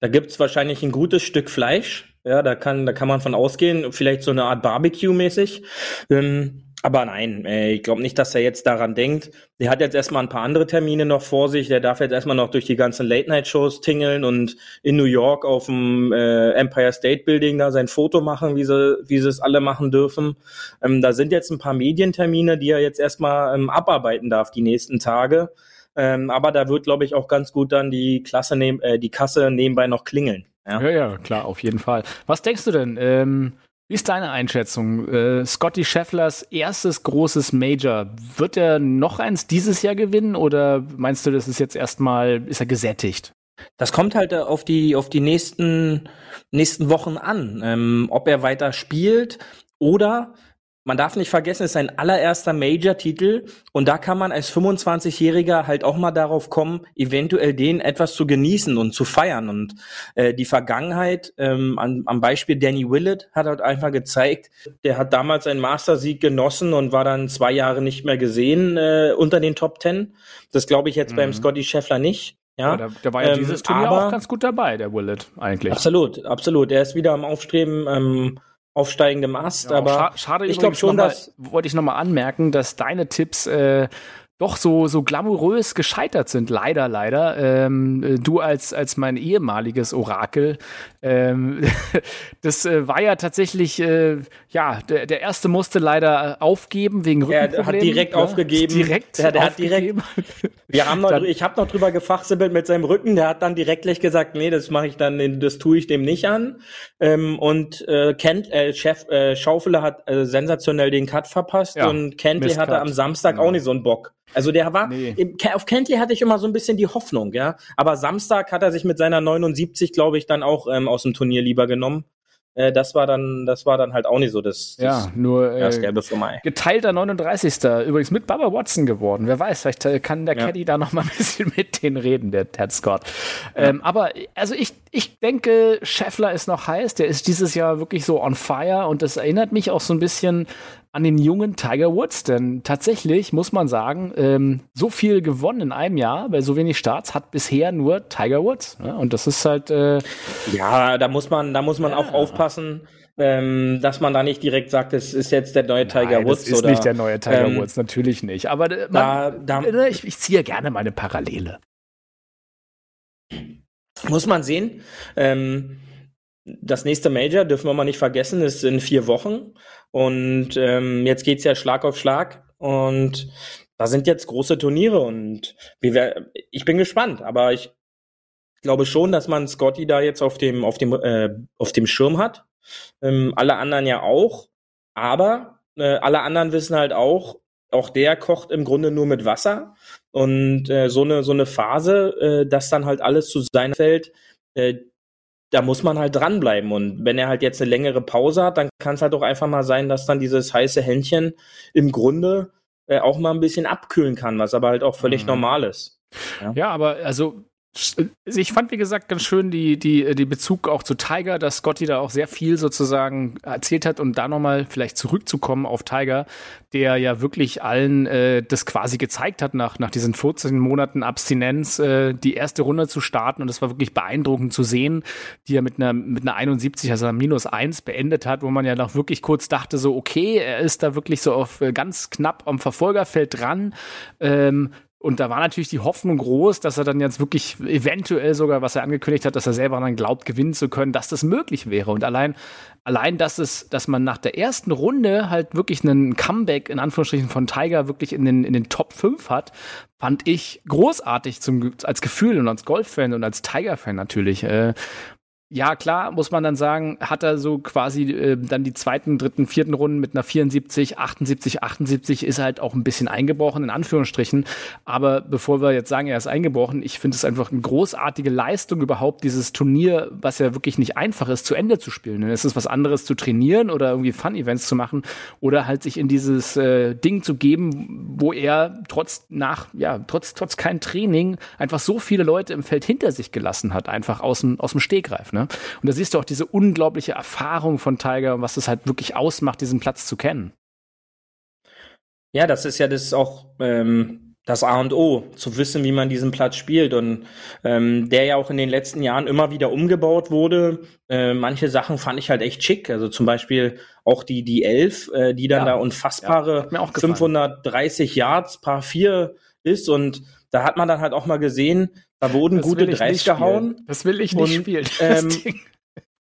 da gibt's wahrscheinlich ein gutes Stück Fleisch. Ja, da kann, da kann man von ausgehen, vielleicht so eine Art Barbecue-mäßig. Ähm, aber nein, äh, ich glaube nicht, dass er jetzt daran denkt. Der hat jetzt erstmal ein paar andere Termine noch vor sich. Der darf jetzt erstmal noch durch die ganzen Late-Night-Shows tingeln und in New York auf dem äh, Empire State Building da sein Foto machen, wie sie, wie sie es alle machen dürfen. Ähm, da sind jetzt ein paar Medientermine, die er jetzt erstmal ähm, abarbeiten darf die nächsten Tage. Ähm, aber da wird, glaube ich, auch ganz gut dann die Klasse nehm, äh, die Kasse nebenbei noch klingeln. Ja. ja, ja, klar, auf jeden Fall. Was denkst du denn? Ähm, wie ist deine Einschätzung? Äh, Scotty Schefflers erstes großes Major, wird er noch eins dieses Jahr gewinnen oder meinst du, das ist jetzt erstmal, ist er gesättigt? Das kommt halt äh, auf die, auf die nächsten, nächsten Wochen an, ähm, ob er weiter spielt oder man darf nicht vergessen, es ist sein allererster Major-Titel und da kann man als 25-Jähriger halt auch mal darauf kommen, eventuell den etwas zu genießen und zu feiern. Und äh, die Vergangenheit, ähm, an, am Beispiel Danny Willett, hat halt einfach gezeigt, der hat damals einen Mastersieg genossen und war dann zwei Jahre nicht mehr gesehen äh, unter den Top Ten. Das glaube ich jetzt mhm. beim Scotty Scheffler nicht. Ja, der, der, war ja ähm, dieses Turnier aber, auch ganz gut dabei, der Willett, eigentlich. Absolut, absolut. Er ist wieder am Aufstreben. Ähm, aufsteigendem Ast. Ja, aber schade ich glaube schon, dass wollte ich noch mal anmerken, dass deine Tipps äh, doch so so glamourös gescheitert sind. Leider, leider. Ähm, äh, du als als mein ehemaliges Orakel. Ähm, das äh, war ja tatsächlich äh, ja der, der erste musste leider aufgeben wegen Rückenproblemen. Er hat direkt ja, aufgegeben. Direkt. Der, der aufgegeben. hat direkt. Wir haben noch, ich habe noch drüber gefachsibbelt mit seinem Rücken. Der hat dann direkt gleich gesagt, nee, das mache ich dann, das tue ich dem nicht an. Ähm, und äh, Kent, äh, Chef äh, Schaufeler hat äh, sensationell den Cut verpasst ja, und Kentley hatte am Samstag ja. auch nicht so einen Bock. Also der war, nee. auf Kentley hatte ich immer so ein bisschen die Hoffnung, ja. Aber Samstag hat er sich mit seiner 79, glaube ich, dann auch ähm, aus dem Turnier lieber genommen. Äh, das war dann, das war dann halt auch nicht so das, das ja, nur äh, das gelbe für Mai. Geteilter 39. Übrigens mit Baba Watson geworden. Wer weiß, vielleicht äh, kann der ja. Caddy da noch mal ein bisschen mit denen reden, der Ted Scott. Ja. Ähm, aber also ich, ich denke, Scheffler ist noch heiß. Der ist dieses Jahr wirklich so on fire und das erinnert mich auch so ein bisschen an den jungen Tiger Woods. Denn tatsächlich muss man sagen, ähm, so viel gewonnen in einem Jahr bei so wenig Starts hat bisher nur Tiger Woods. Ne? Und das ist halt. Äh, ja, da muss man, da muss man ja. auch aufpassen. Ähm, dass man da nicht direkt sagt, es ist jetzt der neue Tiger Nein, Woods. Das ist oder, nicht der neue Tiger ähm, Woods, natürlich nicht. Aber äh, man, da, da, äh, ich, ich ziehe gerne meine Parallele. Muss man sehen. Ähm, das nächste Major dürfen wir mal nicht vergessen, ist in vier Wochen. Und ähm, jetzt geht's ja Schlag auf Schlag. Und da sind jetzt große Turniere und wir, ich bin gespannt, aber ich glaube schon, dass man Scotty da jetzt auf dem, auf dem, äh, auf dem Schirm hat. Ähm, alle anderen ja auch. Aber äh, alle anderen wissen halt auch, auch der kocht im Grunde nur mit Wasser. Und äh, so eine so eine Phase, äh, dass dann halt alles zu sein fällt, äh, da muss man halt dranbleiben. Und wenn er halt jetzt eine längere Pause hat, dann kann es halt auch einfach mal sein, dass dann dieses heiße Händchen im Grunde äh, auch mal ein bisschen abkühlen kann, was aber halt auch völlig mhm. normal ist. Ja. ja, aber also ich fand, wie gesagt, ganz schön die, die, die Bezug auch zu Tiger, dass Scotty da auch sehr viel sozusagen erzählt hat und da nochmal vielleicht zurückzukommen auf Tiger, der ja wirklich allen äh, das quasi gezeigt hat, nach, nach diesen 14 Monaten Abstinenz äh, die erste Runde zu starten. Und das war wirklich beeindruckend zu sehen, die er mit einer, mit einer 71, also einer minus 1 beendet hat, wo man ja noch wirklich kurz dachte, so okay, er ist da wirklich so auf äh, ganz knapp am Verfolgerfeld dran, ähm, und da war natürlich die Hoffnung groß, dass er dann jetzt wirklich eventuell sogar, was er angekündigt hat, dass er selber dann glaubt, gewinnen zu können, dass das möglich wäre. Und allein, allein, dass es, dass man nach der ersten Runde halt wirklich einen Comeback in Anführungsstrichen von Tiger wirklich in den, in den Top 5 hat, fand ich großartig zum, als Gefühl und als Golffan und als Tiger-Fan natürlich. Äh, ja, klar, muss man dann sagen, hat er so quasi äh, dann die zweiten, dritten, vierten Runden mit einer 74, 78, 78 ist halt auch ein bisschen eingebrochen, in Anführungsstrichen. Aber bevor wir jetzt sagen, er ist eingebrochen, ich finde es einfach eine großartige Leistung überhaupt, dieses Turnier, was ja wirklich nicht einfach ist, zu Ende zu spielen. Denn es ist was anderes zu trainieren oder irgendwie Fun-Events zu machen oder halt sich in dieses äh, Ding zu geben, wo er trotz nach, ja, trotz, trotz kein Training einfach so viele Leute im Feld hinter sich gelassen hat, einfach aus dem, aus dem Stegreif. Ne? Ne? Und da siehst du auch diese unglaubliche Erfahrung von Tiger und was das halt wirklich ausmacht, diesen Platz zu kennen. Ja, das ist ja das auch ähm, das A und O, zu wissen, wie man diesen Platz spielt. Und ähm, der ja auch in den letzten Jahren immer wieder umgebaut wurde. Äh, manche Sachen fand ich halt echt schick. Also zum Beispiel auch die, die Elf, äh, die dann ja, da unfassbare ja, 530 Yards, Paar 4 ist. Und da hat man dann halt auch mal gesehen, da wurden das gute Dreis gehauen. Das will ich nicht und, spielen. Ähm,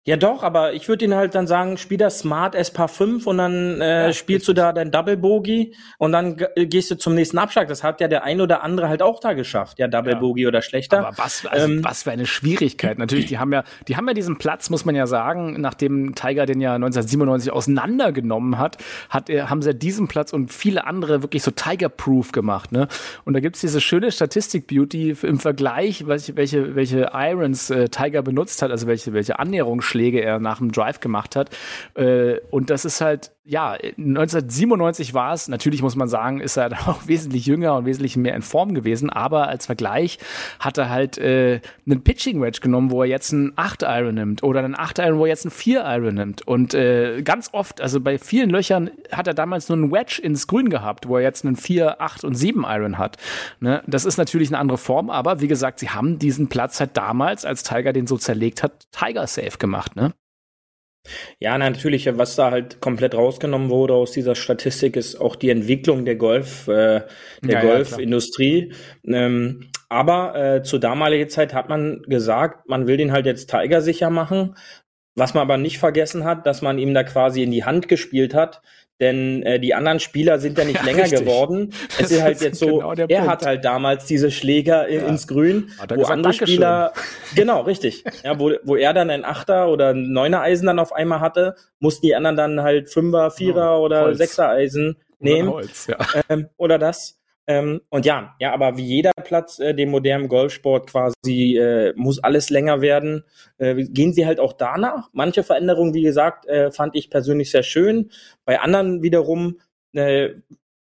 ja, doch, aber ich würde ihn halt dann sagen, spiel das Smart S-Paar 5 und dann äh, ja, spielst du da dein Double Bogey und dann äh, gehst du zum nächsten Abschlag. Das hat ja der ein oder andere halt auch da geschafft. Ja, Double ja. Bogey oder schlechter. Aber was, also, ähm, was für eine Schwierigkeit. Natürlich, die haben ja, die haben ja diesen Platz, muss man ja sagen, nachdem Tiger den ja 1997 auseinandergenommen hat, hat er, haben sie diesen Platz und viele andere wirklich so Tiger-proof gemacht. Ne? Und da gibt's diese schöne Statistik-Beauty im Vergleich, welche, welche, welche Irons äh, Tiger benutzt hat, also welche, welche Annäherung Schläge er nach dem Drive gemacht hat. Äh, und das ist halt, ja, 1997 war es, natürlich muss man sagen, ist er auch wesentlich jünger und wesentlich mehr in Form gewesen, aber als Vergleich hat er halt äh, einen Pitching Wedge genommen, wo er jetzt einen 8 Iron nimmt oder einen 8 Iron, wo er jetzt einen 4 Iron nimmt. Und äh, ganz oft, also bei vielen Löchern hat er damals nur einen Wedge ins Grün gehabt, wo er jetzt einen 4, 8 und 7 Iron hat. Ne? Das ist natürlich eine andere Form, aber wie gesagt, sie haben diesen Platz halt damals, als Tiger den so zerlegt hat, Tiger safe gemacht gemacht, ne? Ja, natürlich, was da halt komplett rausgenommen wurde aus dieser Statistik, ist auch die Entwicklung der Golf, äh, der ja, Golfindustrie. Ja, ähm, aber äh, zur damaligen Zeit hat man gesagt, man will den halt jetzt Tiger sicher machen. Was man aber nicht vergessen hat, dass man ihm da quasi in die Hand gespielt hat, denn äh, die anderen Spieler sind ja nicht ja, länger richtig. geworden. Es ist halt jetzt so, genau er Punkt. hat halt damals diese Schläger ja. ins Grün, wo gesagt, andere Spieler, genau, richtig, ja, wo, wo er dann ein Achter oder ein Neuner Eisen dann auf einmal hatte, mussten die anderen dann halt Fünfer, Vierer oh, oder Holz. Sechser Eisen nehmen. Oder, Holz, ja. ähm, oder das. Ähm, und ja, ja, aber wie jeder Platz, äh, dem modernen Golfsport quasi, äh, muss alles länger werden. Äh, gehen sie halt auch danach. Manche Veränderungen, wie gesagt, äh, fand ich persönlich sehr schön. Bei anderen wiederum, äh,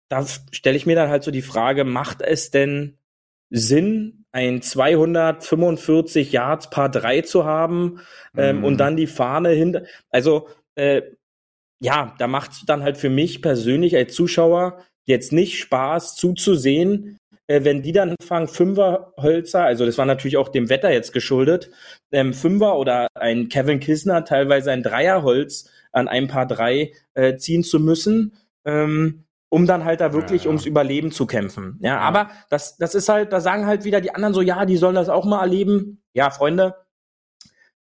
da stelle ich mir dann halt so die Frage, macht es denn Sinn, ein 245 Yards Paar 3 zu haben ähm, Mhm. und dann die Fahne hinter. Also äh, ja, da macht es dann halt für mich persönlich als Zuschauer jetzt nicht Spaß zuzusehen, äh, wenn die dann anfangen, Fünferhölzer, also das war natürlich auch dem Wetter jetzt geschuldet, ähm, Fünfer oder ein Kevin Kisner teilweise ein Dreierholz an ein paar drei äh, ziehen zu müssen, ähm, um dann halt da wirklich Ja, ja. ums Überleben zu kämpfen. Ja, aber das, das ist halt, da sagen halt wieder die anderen so, ja, die sollen das auch mal erleben. Ja, Freunde,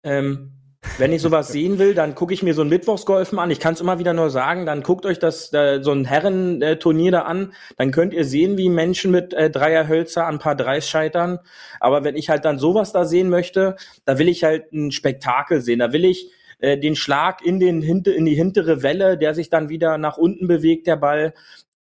ähm, wenn ich sowas sehen will, dann gucke ich mir so ein Mittwochsgolfen an. Ich kann es immer wieder nur sagen, dann guckt euch das äh, so ein Herrenturnier da an. Dann könnt ihr sehen, wie Menschen mit äh, Dreierhölzer an ein paar Dreis scheitern. Aber wenn ich halt dann sowas da sehen möchte, da will ich halt ein Spektakel sehen. Da will ich äh, den Schlag in den in die hintere Welle, der sich dann wieder nach unten bewegt, der Ball.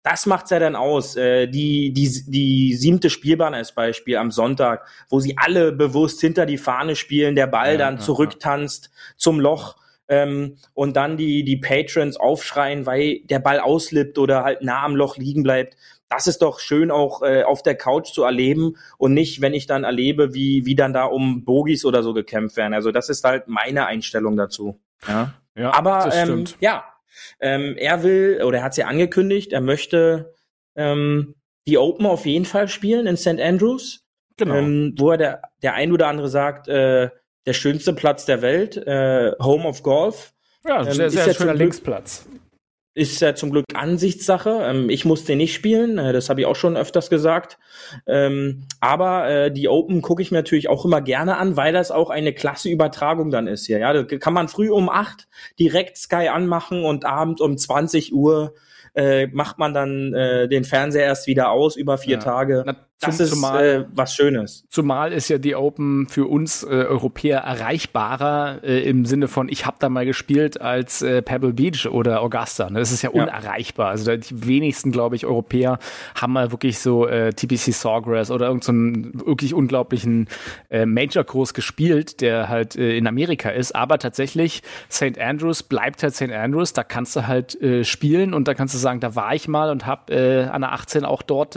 Das macht's ja dann aus. Äh, die, die, die siebte Spielbahn als Beispiel am Sonntag, wo sie alle bewusst hinter die Fahne spielen, der Ball Ja, dann ja, zurücktanzt zum Loch ähm, und dann die, die Patrons aufschreien, weil der Ball auslippt oder halt nah am Loch liegen bleibt. Das ist doch schön auch äh, auf der Couch zu erleben und nicht, wenn ich dann erlebe, wie, wie dann da um Bogies oder so gekämpft werden. Also das ist halt meine Einstellung dazu. Ja. Ja, Aber das ähm, stimmt. ja, ähm, er will, oder er hat es ja angekündigt, er möchte ähm, die Open auf jeden Fall spielen in St. Andrews, Genau. ähm, wo er der, der ein oder andere sagt, äh, der schönste Platz der Welt, äh, Home of Golf. ja, ähm, sehr, ist sehr ja schöner Linksplatz. Ist ja zum Glück Ansichtssache. Ähm, ich muss den nicht spielen, äh, das habe ich auch schon öfters gesagt. Ähm, aber äh, die Open gucke ich mir natürlich auch immer gerne an, weil das auch eine klasse Übertragung dann ist hier. Ja, da kann man früh um acht direkt Sky anmachen und abend um 20 Uhr äh, macht man dann äh, den Fernseher erst wieder aus über vier Ja. Tage. Na, das zum- ist zumal- äh, was Schönes. Zumal ist ja die Open für uns äh, Europäer erreichbarer äh, im Sinne von, ich habe da mal gespielt als äh, Pebble Beach oder Augusta. Ne? Das ist ja, Ja. unerreichbar. Also die wenigsten, glaube ich, Europäer haben mal wirklich so äh, TPC Sawgrass oder irgendeinen so wirklich unglaublichen äh, Major-Kurs gespielt, der halt in Amerika ist. Aber tatsächlich, St. Andrews bleibt halt St. Andrews. Da kannst du halt spielen und da kannst du sagen, da war ich mal und habe an der 18 auch dort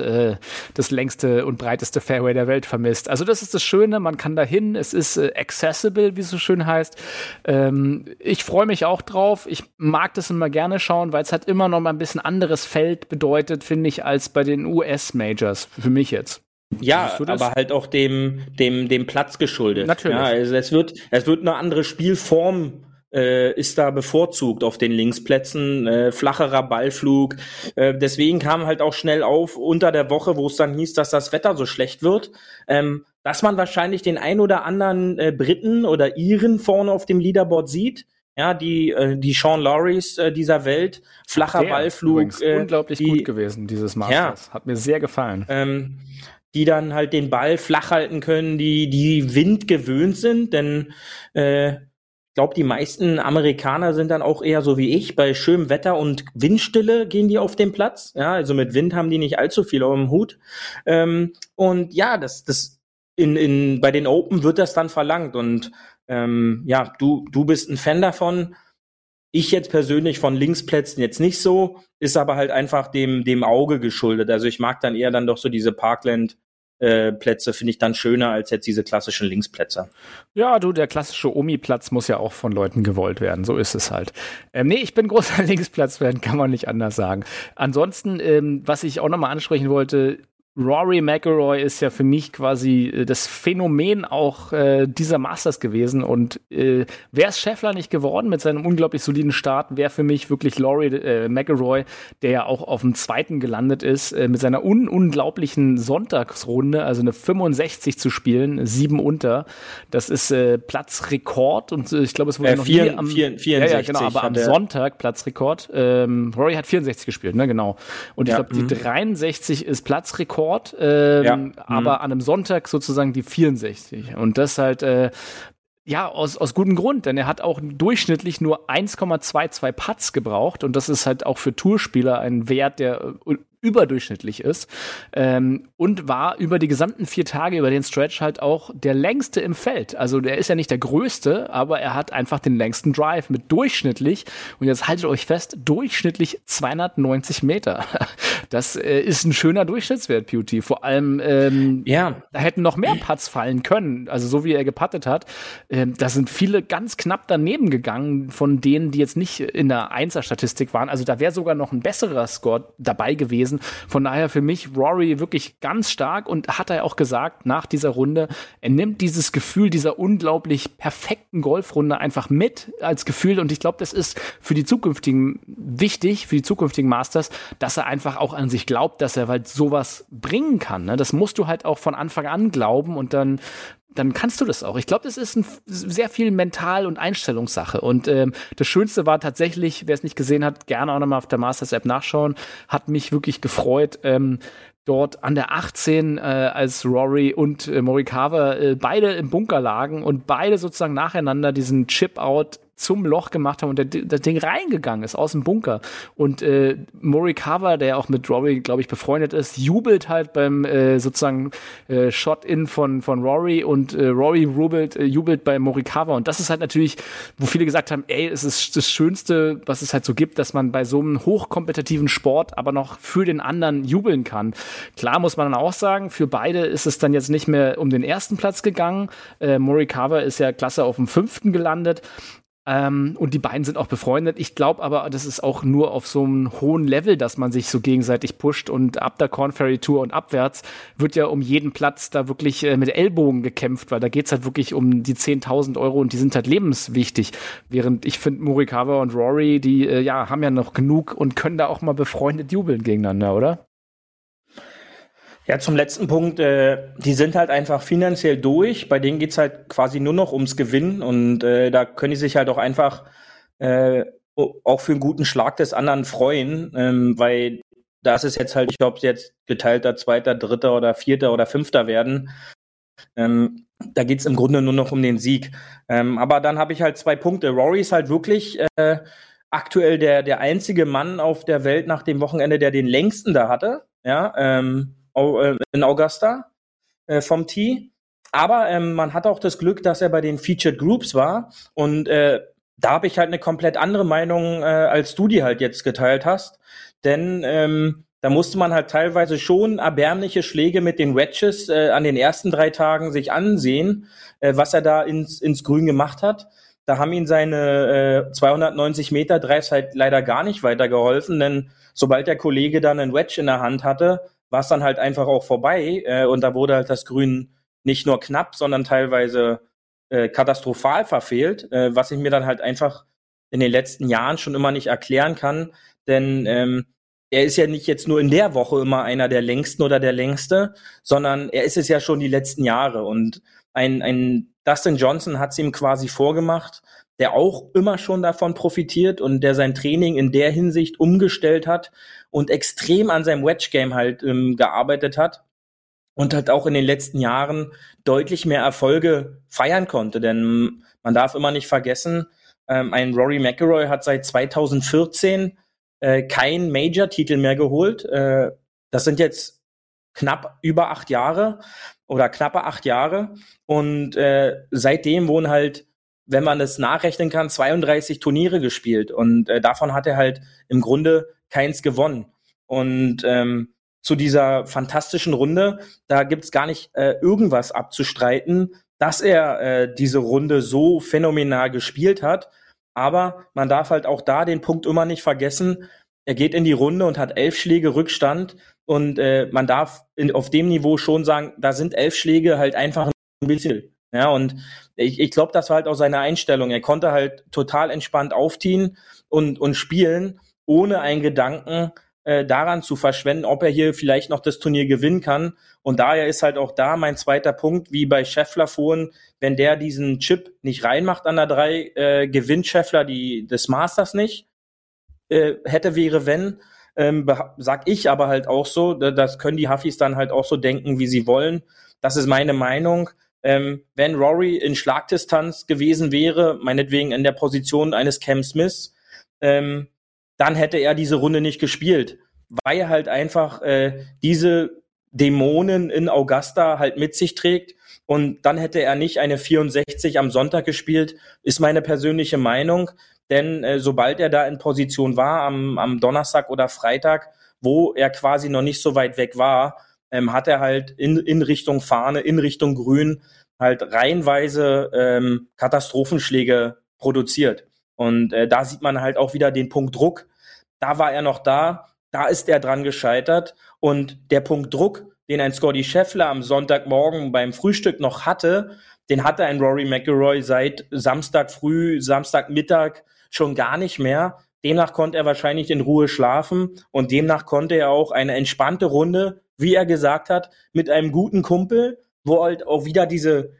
das längste und breiteste Fairway der Welt vermisst. Also das ist das Schöne, man kann da hin, es ist äh, accessible, wie es so schön heißt. Ähm, ich freue mich auch drauf. Ich mag das immer gerne schauen, weil es halt immer noch mal ein bisschen anderes Feld bedeutet, finde ich, als bei den US-Majors. Für mich jetzt. Ja, aber halt auch dem, dem, dem Platz geschuldet. Natürlich. Ja, also es wird, es wird eine andere Spielform äh, ist da bevorzugt auf den Linksplätzen, äh, flacherer Ballflug. Äh, deswegen kam halt auch schnell auf unter der Woche, wo es dann hieß, dass das Wetter so schlecht wird, ähm, dass man wahrscheinlich den ein oder anderen äh, Briten oder Iren vorne auf dem Leaderboard sieht. Ja, die, äh, die Sean Lorries äh, dieser Welt, flacher Der Ballflug. übrigens äh, unglaublich die, gut gewesen, dieses Masters. Hat mir sehr gefallen. ähm, die dann halt den Ball flach halten können, die die Wind gewöhnt sind, denn äh, glaube, die meisten Amerikaner sind dann auch eher so wie ich, bei schönem Wetter und Windstille gehen die auf den Platz. Ja, also mit Wind haben die nicht allzu viel auf dem Hut. Ähm, und ja, das, das in, in, bei den Open wird das dann verlangt. Und ähm, ja, du, du bist ein Fan davon. Ich jetzt persönlich von Linksplätzen jetzt nicht so, ist aber halt einfach dem, dem Auge geschuldet. Also ich mag dann eher dann doch so diese Parkland äh, Plätze, finde ich dann schöner als jetzt diese klassischen Linksplätze. Ja, du, der klassische Omi-Platz muss ja auch von Leuten gewollt werden. So ist es halt. Ähm, nee, ich bin großer Linksplatz-Fan, kann man nicht anders sagen. Ansonsten, ähm, was ich auch nochmal ansprechen wollte, Rory McIlroy ist ja für mich quasi äh, das Phänomen auch äh, dieser Masters gewesen. Und äh, wäre es Scheffler nicht geworden mit seinem unglaublich soliden Start, wäre für mich wirklich Rory äh, McIlroy, der ja auch auf dem zweiten gelandet ist, äh, mit seiner un unglaublichen Sonntagsrunde, also eine 65 zu spielen, sieben unter. Das ist äh, Platzrekord und äh, ich glaube, es wurde Äh, noch vier- nie am vier- ja, ja, 64 genau, aber am. Sonntag Platzrekord. Ähm, Rory hat 64 gespielt, ne, genau. Und ich Ja, glaube, die 63 ist Platzrekord, ähm, Ja, mhm. aber an einem Sonntag sozusagen die 64. Und das halt, äh, ja, aus, aus gutem Grund, denn er hat auch durchschnittlich nur 1,22 Putts gebraucht und das ist halt auch für Tourspieler ein Wert, der äh, überdurchschnittlich ist ähm, und war über die gesamten vier Tage über den Stretch halt auch der längste im Feld. Also der ist ja nicht der größte, aber er hat einfach den längsten Drive mit durchschnittlich und jetzt haltet euch fest, durchschnittlich 290 Meter. Das äh, ist ein schöner Durchschnittswert, Beauty. Vor allem, ähm, ja. da hätten noch mehr Putts fallen können. Also so wie er gepattet hat, ähm, da sind viele ganz knapp daneben gegangen von denen, die jetzt nicht in der Einser-Statistik waren. Also da wäre sogar noch ein besserer Score dabei gewesen. Von daher für mich Rory wirklich ganz stark und hat er auch gesagt nach dieser Runde, er nimmt dieses Gefühl dieser unglaublich perfekten Golfrunde einfach mit als Gefühl und ich glaube, das ist für die zukünftigen wichtig, für die zukünftigen Masters, dass er einfach auch an sich glaubt, dass er halt sowas bringen kann. Ne? Das musst du halt auch von Anfang an glauben und dann dann kannst du das auch. Ich glaube, das ist ein, sehr viel Mental- und Einstellungssache. Und ähm, das Schönste war tatsächlich, wer es nicht gesehen hat, gerne auch nochmal auf der Masters-App nachschauen. Hat mich wirklich gefreut. Ähm, dort an der 18, äh, als Rory und äh, Morikawa äh, beide im Bunker lagen und beide sozusagen nacheinander diesen Chip-Out zum Loch gemacht haben und der, das Ding reingegangen ist aus dem Bunker. Und äh, Morikawa, der auch mit Rory, glaube ich, befreundet ist, jubelt halt beim äh, sozusagen äh, Shot-In von, von Rory und äh, Rory jubelt, äh, jubelt bei Morikawa. Und das ist halt natürlich, wo viele gesagt haben, ey, es ist das Schönste, was es halt so gibt, dass man bei so einem hochkompetitiven Sport aber noch für den anderen jubeln kann. Klar muss man dann auch sagen, für beide ist es dann jetzt nicht mehr um den ersten Platz gegangen. Äh, Morikawa ist ja klasse auf dem fünften gelandet. Ähm, und die beiden sind auch befreundet. Ich glaube aber, das ist auch nur auf so einem hohen Level, dass man sich so gegenseitig pusht. Und ab der Corn Ferry Tour und abwärts wird ja um jeden Platz da wirklich äh, mit Ellbogen gekämpft, weil da geht's halt wirklich um die 10.000 Euro und die sind halt lebenswichtig. Während ich finde, Morikawa und Rory, die äh, ja, haben ja noch genug und können da auch mal befreundet jubeln gegeneinander, oder? Ja, zum letzten Punkt, äh, die sind halt einfach finanziell durch. Bei denen geht's halt quasi nur noch ums Gewinnen und äh, da können die sich halt auch einfach äh, auch für einen guten Schlag des anderen freuen, ähm, weil das ist jetzt halt, ich glaube, jetzt geteilter Zweiter, Dritter oder Vierter oder Fünfter werden. Ähm, da geht's im Grunde nur noch um den Sieg. Ähm, aber dann habe ich halt zwei Punkte. Rory ist halt wirklich äh, aktuell der, der einzige Mann auf der Welt nach dem Wochenende, der den längsten da hatte. Ja, ähm, äh, in Augusta äh, vom Tee. Aber ähm, man hat auch das Glück, dass er bei den Featured Groups war. Und äh, da habe ich halt eine komplett andere Meinung, äh, als du die halt jetzt geteilt hast. Denn ähm, da musste man halt teilweise schon erbärmliche Schläge mit den Wedges äh, an den ersten drei Tagen sich ansehen, äh, was er da ins, ins Grün gemacht hat. Da haben ihn seine äh, 290 Meter Drives halt leider gar nicht weitergeholfen, denn sobald der Kollege dann einen Wedge in der Hand hatte, war es dann halt einfach auch vorbei äh, und da wurde halt das Grün nicht nur knapp, sondern teilweise äh, katastrophal verfehlt, äh, was ich mir dann halt einfach in den letzten Jahren schon immer nicht erklären kann, denn ähm, er ist ja nicht jetzt nur in der Woche immer einer der längsten oder der längste, sondern er ist es ja schon die letzten Jahre. Und ein, ein Dustin Johnson hat es ihm quasi vorgemacht, der auch immer schon davon profitiert und der sein Training in der Hinsicht umgestellt hat und extrem an seinem Wedge-Game halt ähm, gearbeitet hat und hat auch in den letzten Jahren deutlich mehr Erfolge feiern konnte. Denn man darf immer nicht vergessen, ähm, ein Rory McIlroy hat seit 2014 äh, keinen Major-Titel mehr geholt. Äh, das sind jetzt knapp über acht Jahre oder knappe acht Jahre. Und äh, seitdem wurden halt, wenn man es nachrechnen kann, 32 Turniere gespielt. Und äh, davon hat er halt im Grunde keins gewonnen. Und ähm, zu dieser fantastischen Runde, da gibt's gar nicht äh, irgendwas abzustreiten, dass er äh, diese Runde so phänomenal gespielt hat. Aber man darf halt auch da den Punkt immer nicht vergessen. Er geht in die Runde und hat elf Schläge Rückstand. Und äh, man darf in, auf dem Niveau schon sagen, da sind elf Schläge halt einfach ein bisschen. Ja, und ich, ich glaube, das war halt auch seine Einstellung. Er konnte halt total entspannt aufziehen und, und spielen ohne einen Gedanken äh, daran zu verschwenden, ob er hier vielleicht noch das Turnier gewinnen kann. Und daher ist halt auch da mein zweiter Punkt, wie bei Scheffler vorhin, wenn der diesen Chip nicht reinmacht an der drei, äh, gewinnt Scheffler die, des Masters nicht. Äh, hätte, wäre, wenn. Ähm, sag ich aber halt auch so, das können die Huffis dann halt auch so denken, wie sie wollen. Das ist meine Meinung. Ähm, wenn Rory in Schlagdistanz gewesen wäre, meinetwegen in der Position eines Cam Smiths, ähm, dann hätte er diese Runde nicht gespielt. weil er halt einfach äh, diese Dämonen in Augusta halt mit sich trägt. Und dann hätte er nicht eine 64 am Sonntag gespielt, ist meine persönliche Meinung. Denn äh, sobald er da in Position war, am, am Donnerstag oder Freitag, wo er quasi noch nicht so weit weg war, ähm, hat er halt in, in Richtung Fahne, in Richtung Grün halt reihenweise ähm, Katastrophenschläge produziert. Und äh, da sieht man halt auch wieder den Punkt Druck. Da war er noch da, da ist er dran gescheitert. Und der Punkt Druck, den ein Scotty Scheffler am Sonntagmorgen beim Frühstück noch hatte, den hatte ein Rory McIlroy seit Samstag früh, Samstagmittag schon gar nicht mehr. Demnach konnte er wahrscheinlich in Ruhe schlafen und demnach konnte er auch eine entspannte Runde, wie er gesagt hat, mit einem guten Kumpel, wo halt auch wieder diese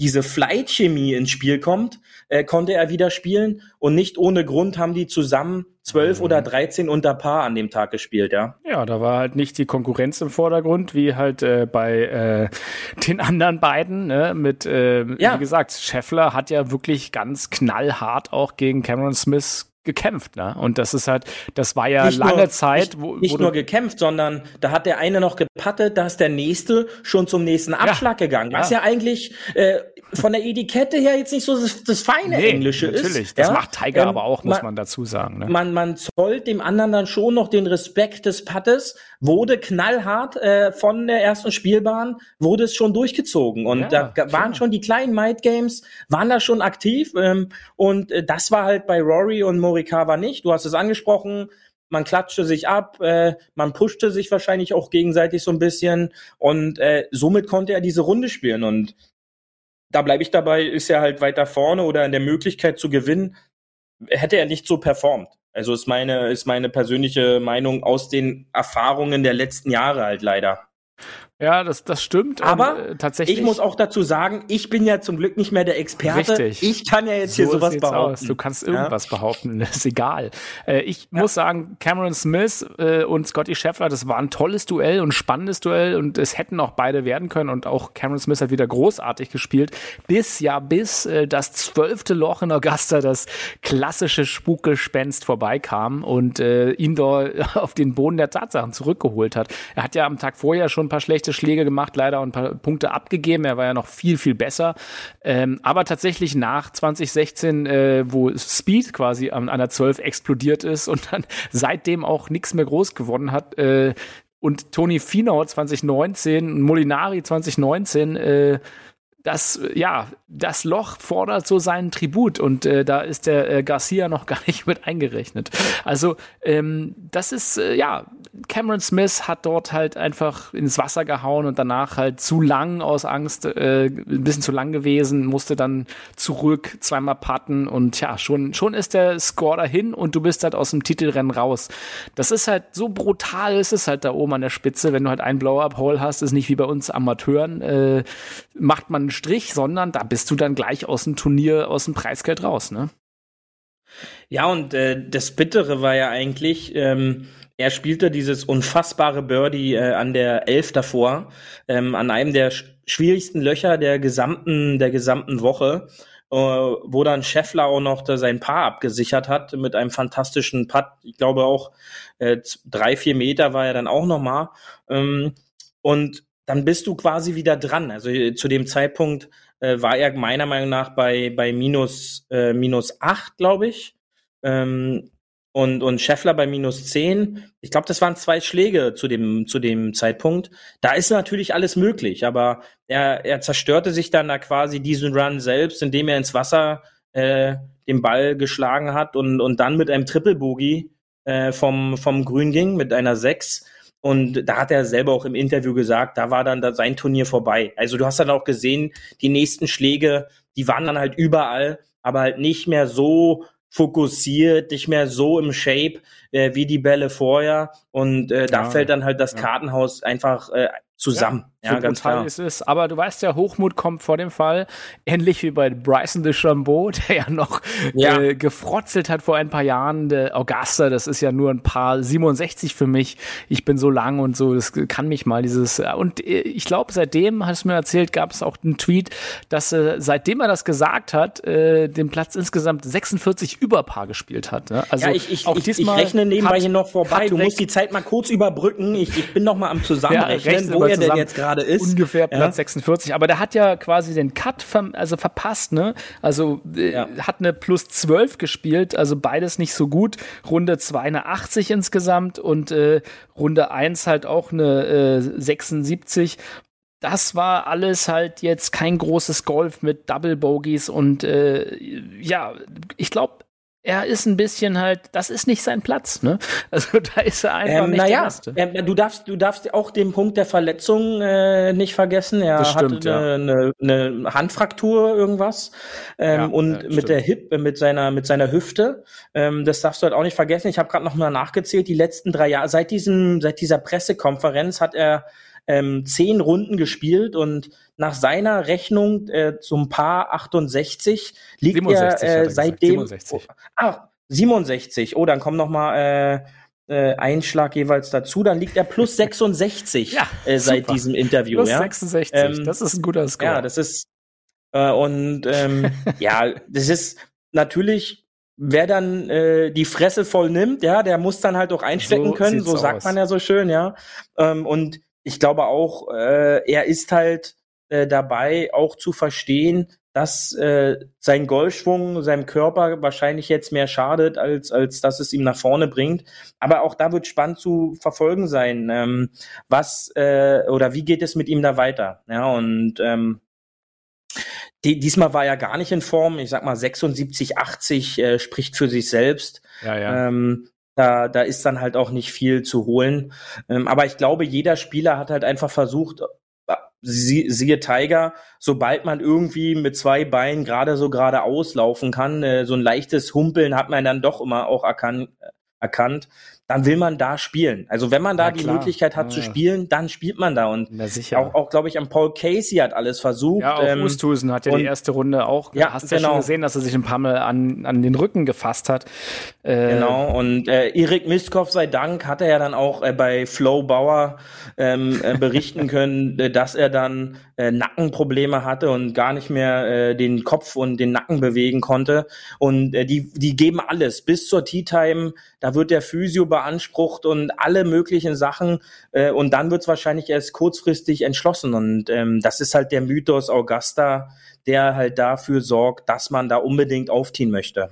diese Flight-Chemie ins Spiel kommt, äh, konnte er wieder spielen und nicht ohne Grund haben die zusammen zwölf mhm. oder dreizehn unter Paar an dem Tag gespielt, ja. Ja, da war halt nicht die Konkurrenz im Vordergrund, wie halt äh, bei äh, den anderen beiden, ne? mit, äh, ja. wie gesagt, Scheffler hat ja wirklich ganz knallhart auch gegen Cameron Smith gekämpft, ne? Und das ist halt, das war ja nicht lange nur, Zeit, nicht, wo nicht wo nur gekämpft, sondern da hat der eine noch gepattet, da ist der nächste schon zum nächsten Abschlag ja, gegangen, was ja, ja eigentlich äh, von der Etikette her jetzt nicht so das, das feine nee, Englische natürlich. ist. Natürlich, das ja? macht Tiger ähm, aber auch, muss man, man dazu sagen. Ne? Man, man zollt dem anderen dann schon noch den Respekt des Pattes, wurde knallhart äh, von der ersten Spielbahn, wurde es schon durchgezogen und da waren schon die kleinen Might Games, waren da schon aktiv ähm, und äh, das war halt bei Rory und Mo Morikawa nicht. Du hast es angesprochen, man klatschte sich ab, äh, man pushte sich wahrscheinlich auch gegenseitig so ein bisschen und äh, somit konnte er diese Runde spielen und da bleibe ich dabei, ist er halt weiter vorne oder in der Möglichkeit zu gewinnen, hätte er nicht so performt. Also ist meine, ist meine persönliche Meinung aus den Erfahrungen der letzten Jahre halt leider. Ja, das, das stimmt. Aber ähm, äh, tatsächlich. Ich muss auch dazu sagen, ich bin ja zum Glück nicht mehr der Experte. Richtig. Ich kann ja jetzt so hier sowas behaupten. Aus. Du kannst irgendwas ja? behaupten, ist egal. Äh, ich ja. muss sagen, Cameron Smith äh, und Scotty Scheffler, das war ein tolles Duell und spannendes Duell und es hätten auch beide werden können und auch Cameron Smith hat wieder großartig gespielt. Bis ja, bis äh, das zwölfte Loch in Augusta, das klassische Spukgespenst vorbeikam und äh, ihn da auf den Boden der Tatsachen zurückgeholt hat. Er hat ja am Tag vorher schon ein paar schlechte schlechte Schläge gemacht, leider ein paar Punkte abgegeben. Er war ja noch viel, viel besser. Ähm, aber tatsächlich nach 2016, äh, wo Speed quasi an einer 12 explodiert ist und dann seitdem auch nichts mehr groß gewonnen hat, äh, und Tony Finau 2019, Molinari 2019, äh, das, ja, das Loch fordert so seinen Tribut und äh, da ist der äh, Garcia noch gar nicht mit eingerechnet. Also ähm, das ist, äh, ja, Cameron Smith hat dort halt einfach ins Wasser gehauen und danach halt zu lang aus Angst, äh, ein bisschen zu lang gewesen, musste dann zurück, zweimal patten und ja, schon, schon ist der Score dahin und du bist halt aus dem Titelrennen raus. Das ist halt so brutal, ist es halt da oben an der Spitze, wenn du halt einen Blow-Up-Hole hast, ist nicht wie bei uns Amateuren, äh, macht man einen Strich, sondern da bist du dann gleich aus dem Turnier, aus dem Preisgeld raus, ne? Ja, und äh, das Bittere war ja eigentlich, ähm, er spielte dieses unfassbare Birdie äh, an der Elf davor, ähm, an einem der sch schwierigsten Löcher der gesamten, der gesamten Woche, äh, wo dann Scheffler auch noch da sein Paar abgesichert hat mit einem fantastischen Putt. Ich glaube auch äh, drei, vier Meter war er dann auch noch mal. Ähm, und dann bist du quasi wieder dran. Also äh, zu dem Zeitpunkt äh, war er meiner Meinung nach bei, bei minus, äh, minus acht, glaube ich. Ähm, und, und Scheffler bei minus zehn. Ich glaube, das waren zwei Schläge zu dem, zu dem Zeitpunkt. Da ist natürlich alles möglich, aber er, er zerstörte sich dann da quasi diesen Run selbst, indem er ins Wasser äh, den Ball geschlagen hat und, und dann mit einem Triple Bogey äh, vom, vom Grün ging, mit einer sechs und da hat er selber auch im Interview gesagt, da war dann sein Turnier vorbei. Also du hast dann auch gesehen, die nächsten Schläge, die waren dann halt überall, aber halt nicht mehr so fokussiert, nicht mehr so im Shape äh, wie die Bälle vorher. Und äh, da ja, fällt dann halt das ja. Kartenhaus einfach äh, zusammen. ja, so ganz es ist. Aber du weißt ja, Hochmut kommt vor dem Fall. Ähnlich wie bei Bryson DeChambeau, der ja noch ja. Äh, gefrotzelt hat vor ein paar Jahren. Der Augusta, das ist ja nur ein paar 67 für mich. Ich bin so lang und so, das kann mich mal dieses. Und äh, ich glaube, seitdem, hast du mir erzählt, gab es auch einen Tweet, dass äh, seitdem er das gesagt hat, äh, den Platz insgesamt 46 Überpaar gespielt hat. Ne? Also ja, ich, ich, auch ich, diesmal ich rechne nebenbei hat, hier noch vorbei. Du musst die Zeit mal kurz überbrücken. Ich, ich bin noch mal am Zusammenrechnen, ja, wo er denn jetzt gerade ist. Ungefähr Platz ja. 46. Aber der hat ja quasi den Cut ver also verpasst. Ne? Also äh, ja. hat eine plus 12 gespielt. Also beides nicht so gut. Runde 2 eine 80 insgesamt und äh, Runde 1 halt auch eine äh, 76 das war alles halt jetzt kein großes Golf mit Double Bogies und äh, ja, ich glaube, er ist ein bisschen halt, das ist nicht sein Platz, ne? Also da ist er einfach ähm, nicht naja, der äh, du darfst, du darfst auch den Punkt der Verletzung äh, nicht vergessen. Er das stimmt, hatte ja. eine, eine Handfraktur irgendwas ähm, ja, und ja, mit stimmt. der Hip, äh, mit seiner, mit seiner Hüfte. Ähm, das darfst du halt auch nicht vergessen. Ich habe gerade noch mal nachgezählt. Die letzten drei Jahre, seit diesem, seit dieser Pressekonferenz hat er ähm, zehn Runden gespielt und nach seiner Rechnung äh, zum Paar 68 liegt 67, er äh, seitdem. 67. Oh, ah, 67. Oh, dann kommt noch mal äh, äh, Einschlag jeweils dazu. Dann liegt er plus 66 ja, äh, seit super. diesem Interview. Plus ja? 66. Ähm, das ist ein guter Score. Ja, das ist äh, und ähm, ja, das ist natürlich wer dann äh, die Fresse voll nimmt, ja, der muss dann halt auch einstecken so können, so sagt aus. man ja so schön, ja. Ähm, und ich glaube auch, äh, er ist halt äh, dabei, auch zu verstehen, dass äh, sein Golfschwung seinem Körper wahrscheinlich jetzt mehr schadet, als, als dass es ihm nach vorne bringt. Aber auch da wird spannend zu verfolgen sein, ähm, was äh, oder wie geht es mit ihm da weiter. Ja, und ähm, die, diesmal war er gar nicht in Form. Ich sag mal 76, 80 äh, spricht für sich selbst. Ja, ja. Ähm, da, da ist dann halt auch nicht viel zu holen. Ähm, aber ich glaube, jeder Spieler hat halt einfach versucht, sie, siehe Tiger, sobald man irgendwie mit zwei Beinen gerade so gerade auslaufen kann, äh, so ein leichtes Humpeln hat man dann doch immer auch erkannt, erkannt dann will man da spielen. Also wenn man da ja, die Möglichkeit hat ja, zu spielen, dann spielt man da. Und auch, auch glaube ich, am Paul Casey hat alles versucht. Ja, auch ähm, hat ja die erste Runde auch. Ja, hast genau. ja schon gesehen, dass er sich ein paar Mal an, an den Rücken gefasst hat. Äh, genau. Und äh, Erik Miskov sei Dank hat er ja dann auch äh, bei Flo Bauer ähm, äh, berichten können, äh, dass er dann äh, Nackenprobleme hatte und gar nicht mehr äh, den Kopf und den Nacken bewegen konnte. Und äh, die, die geben alles bis zur Tea Time. Da wird der Physio beansprucht und alle möglichen Sachen. Äh, und dann wird es wahrscheinlich erst kurzfristig entschlossen. Und ähm, das ist halt der Mythos Augusta, der halt dafür sorgt, dass man da unbedingt aufziehen möchte.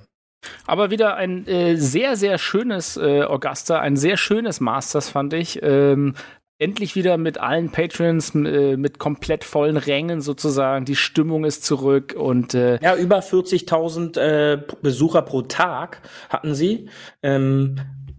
Aber wieder ein äh, sehr, sehr schönes äh, Augusta, ein sehr schönes Masters, fand ich. Ähm, endlich wieder mit allen Patrons, äh, mit komplett vollen Rängen sozusagen. Die Stimmung ist zurück und äh, ja, über 40.000 äh, Besucher pro Tag hatten sie. Ähm,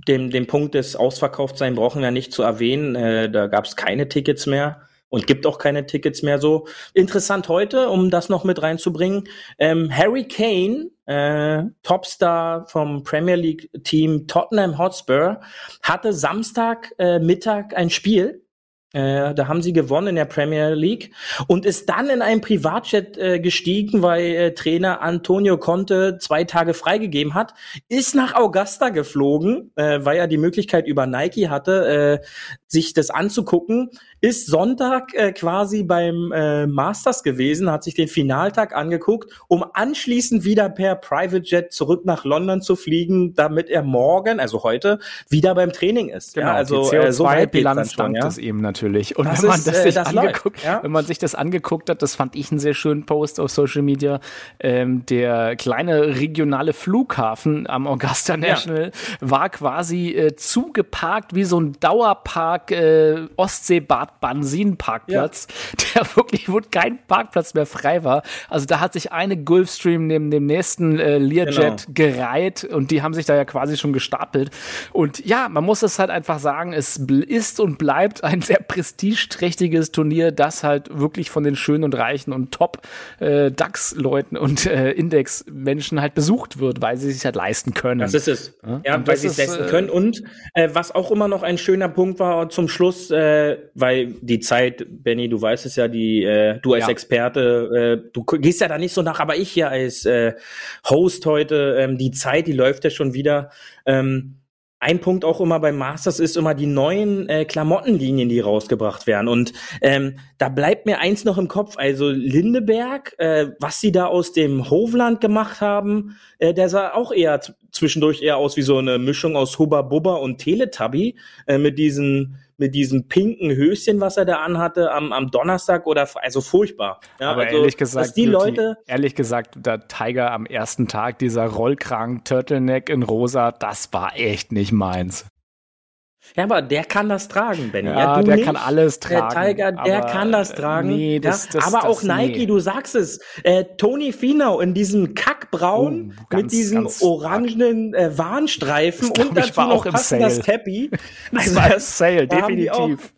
den, den Punkt des Ausverkauftsein brauchen wir nicht zu erwähnen. Äh, da gab es keine Tickets mehr und gibt auch keine Tickets mehr so. Interessant heute, um das noch mit reinzubringen, ähm, Harry Kane, äh, Topstar vom Premier League Team Tottenham Hotspur, hatte Samstag äh, Mittag ein Spiel. Äh, da haben sie gewonnen in der Premier League und ist dann in einen Privatjet äh, gestiegen, weil äh, Trainer Antonio Conte zwei Tage freigegeben hat, ist nach Augusta geflogen, äh, weil er die Möglichkeit über Nike hatte, äh, sich das anzugucken, ist Sonntag äh, quasi beim äh, Masters gewesen, hat sich den Finaltag angeguckt, um anschließend wieder per Private Jet zurück nach London zu fliegen, damit er morgen, also heute, wieder beim Training ist. Genau, ja, also die CO2-Bilanz äh, so dankt ja? es eben natürlich. Und das wenn man ist, das, äh, sich das angeguckt, ja? wenn man sich das angeguckt hat, das fand ich einen sehr schönen Post auf Social Media. Ähm, der kleine regionale Flughafen am Augusta National war quasi äh, zugeparkt wie so ein Dauerpark äh, Ostseebad Bansin-Parkplatz, ja. der wirklich, wo kein Parkplatz mehr frei war. Also da hat sich eine Gulfstream neben dem nächsten äh, Learjet genau. gereiht und die haben sich da ja quasi schon gestapelt. Und ja, man muss es halt einfach sagen, es ist und bleibt ein sehr prestigeträchtiges Turnier, das halt wirklich von den Schönen und Reichen und Top äh, DAX-Leuten und äh, Index-Menschen halt besucht wird, weil sie sich halt leisten können. Das ist es. Ja, ja weil sie es leisten äh, können. Und äh, was auch immer noch ein schöner Punkt war, zum Schluss, äh, weil die Zeit, Benny, du weißt es ja, die äh, du als Ja. Experte, äh, du gehst ja da nicht so nach, aber ich ja als äh, Host heute, ähm, die Zeit, die läuft ja schon wieder. Ähm, ein Punkt auch immer beim Masters ist immer die neuen äh, Klamottenlinien, die rausgebracht werden. Und ähm, da bleibt mir eins noch im Kopf. Also Lindeberg, äh, was sie da aus dem Hovland gemacht haben, äh, der sah auch eher zwischendurch eher aus wie so eine Mischung aus Hubba Bubba und Teletubby äh, mit diesen mit diesem pinken Höschen, was er da anhatte am, am Donnerstag oder also furchtbar. Ja, Aber also, ehrlich gesagt, dass die Beauty, Leute ehrlich gesagt, der Tiger am ersten Tag, dieser Rollkragen Turtleneck in rosa, das war echt nicht meins. Ja, aber der kann das tragen, Benny. Ja, du der nicht. kann alles tragen. Der Tiger, der kann das äh, tragen. Nee, das, ja, das, aber das, auch Nike, nee. du sagst es. Äh, Tony Finau in diesem Kackbraun Oh, ganz, mit diesem ganz orangenen äh, Warnstreifen Das glaub und ich, dazu war noch auch im passend das Sale. Cappy. Das war das- Sale, definitiv.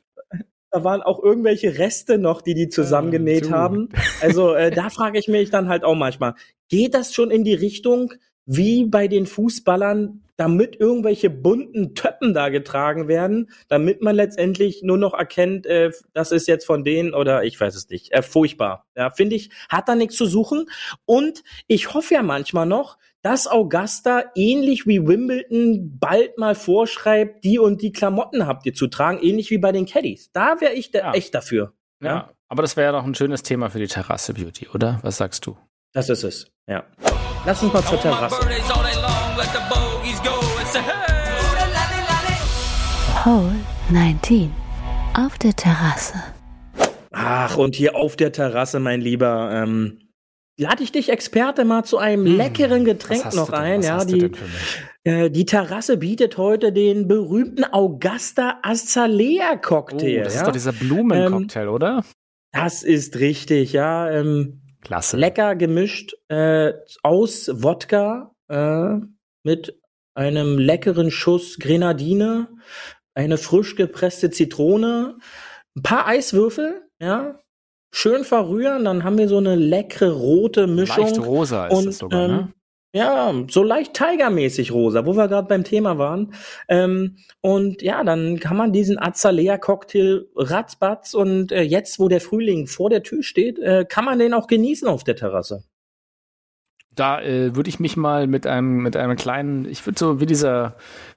Da waren auch irgendwelche Reste noch, die die zusammengenäht du. haben. Also äh, da frage ich mich dann halt auch manchmal, geht das schon in die Richtung wie bei den Fußballern, damit irgendwelche bunten Töppen da getragen werden, damit man letztendlich nur noch erkennt, äh, das ist jetzt von denen oder ich weiß es nicht. Äh, furchtbar. Ja, finde ich, hat da nichts zu suchen. Und ich hoffe ja manchmal noch, dass Augusta ähnlich wie Wimbledon bald mal vorschreibt, die und die Klamotten habt ihr zu tragen, ähnlich wie bei den Caddies. Da wäre ich da Ja. echt dafür. Ja, aber das wäre ja doch ein schönes Thema für die Terrasse Beauty, oder? Was sagst du? Das ist es. Ja. Lass uns mal zur Terrasse. Hole 19 auf der Terrasse. Ach, und hier auf der Terrasse, mein Lieber, ähm, lade ich dich, Experte, mal zu einem leckeren Hm, Was Getränk noch ein. Ja, die, denn für mich? äh, die Terrasse bietet heute den berühmten Augusta Azalea Oh, Cocktail. das ja? ist doch dieser Blumencocktail, oder? das ist richtig, ja. Ähm, Klasse. lecker gemischt äh, aus Wodka äh, mit einem leckeren Schuss Grenadine, eine frisch gepresste Zitrone, ein paar Eiswürfel, ja, schön verrühren, dann haben wir so eine leckere rote Mischung. Leicht rosa ist und, es sogar, ähm, ne? Ja, so leicht Tigermäßig rosa, wo wir gerade beim Thema waren. Ähm, und ja, dann kann man diesen Azalea-Cocktail ratzbatz und äh, jetzt, wo der Frühling vor der Tür steht, äh, kann man den auch genießen auf der Terrasse. Da äh, würde ich mich mal mit einem, mit einem kleinen, ich würde so wie dieser,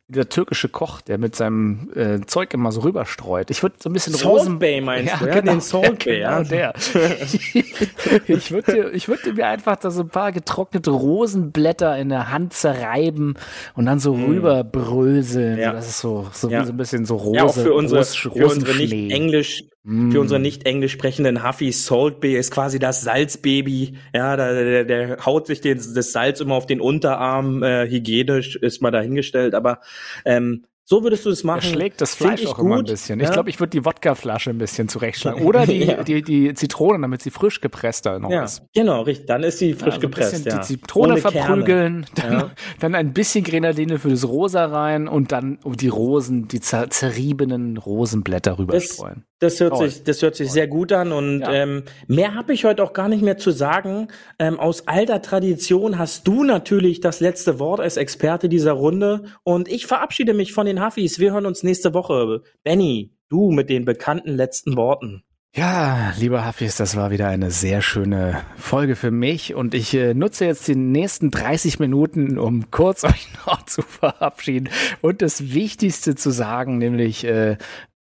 dieser türkische Koch, der mit seinem äh, Zeug immer so rüberstreut. Ich würde so ein bisschen Salt Rosen Bay meinst ja, du, ja? Genau, Den Salt Bay, ja, genau der. ich würde ich würde mir einfach da so ein paar getrocknete Rosenblätter in der Hand zerreiben und dann so rüberbröseln. Mm. Ja. Das ist so, so, Ja. so ein bisschen so Rose, Ja, auch für unsere, Ros- für unsere nicht. Englisch, Mm. für unsere nicht englisch sprechenden Huffys, Salt Bay ist quasi das Salzbaby. Ja, da, der, der haut sich den, das Salz immer auf den Unterarm, äh, hygienisch ist mal dahingestellt, aber ähm, so würdest du es Er machen. schlägt das Fleisch ich auch immer ein gut, bisschen. ja. Ich glaube, ich würde die Wodkaflasche ein bisschen zurechtschlagen. Oder die, Ja. die, die Zitrone, damit sie frisch gepresst da noch Ja, ist. genau, richtig. Dann ist sie frisch Ja, so ein gepresst. Die Zitrone Ohne verprügeln, dann, dann ein bisschen Grenadine für das Rosa rein und dann die Rosen, die zer zerriebenen Rosenblätter rüberstreuen. Das hört Toll. sich, das hört sich sehr gut an und ähm, mehr habe ich heute auch gar nicht mehr zu sagen. Ähm, aus alter Tradition hast du natürlich das letzte Wort als Experte dieser Runde und ich verabschiede mich von den Huffis. Wir hören uns nächste Woche. Benny, du mit den bekannten letzten Worten. Ja, lieber Hafis, das war wieder eine sehr schöne Folge für mich und ich äh, nutze jetzt die nächsten 30 Minuten, um kurz euch noch zu verabschieden und das Wichtigste zu sagen, nämlich äh,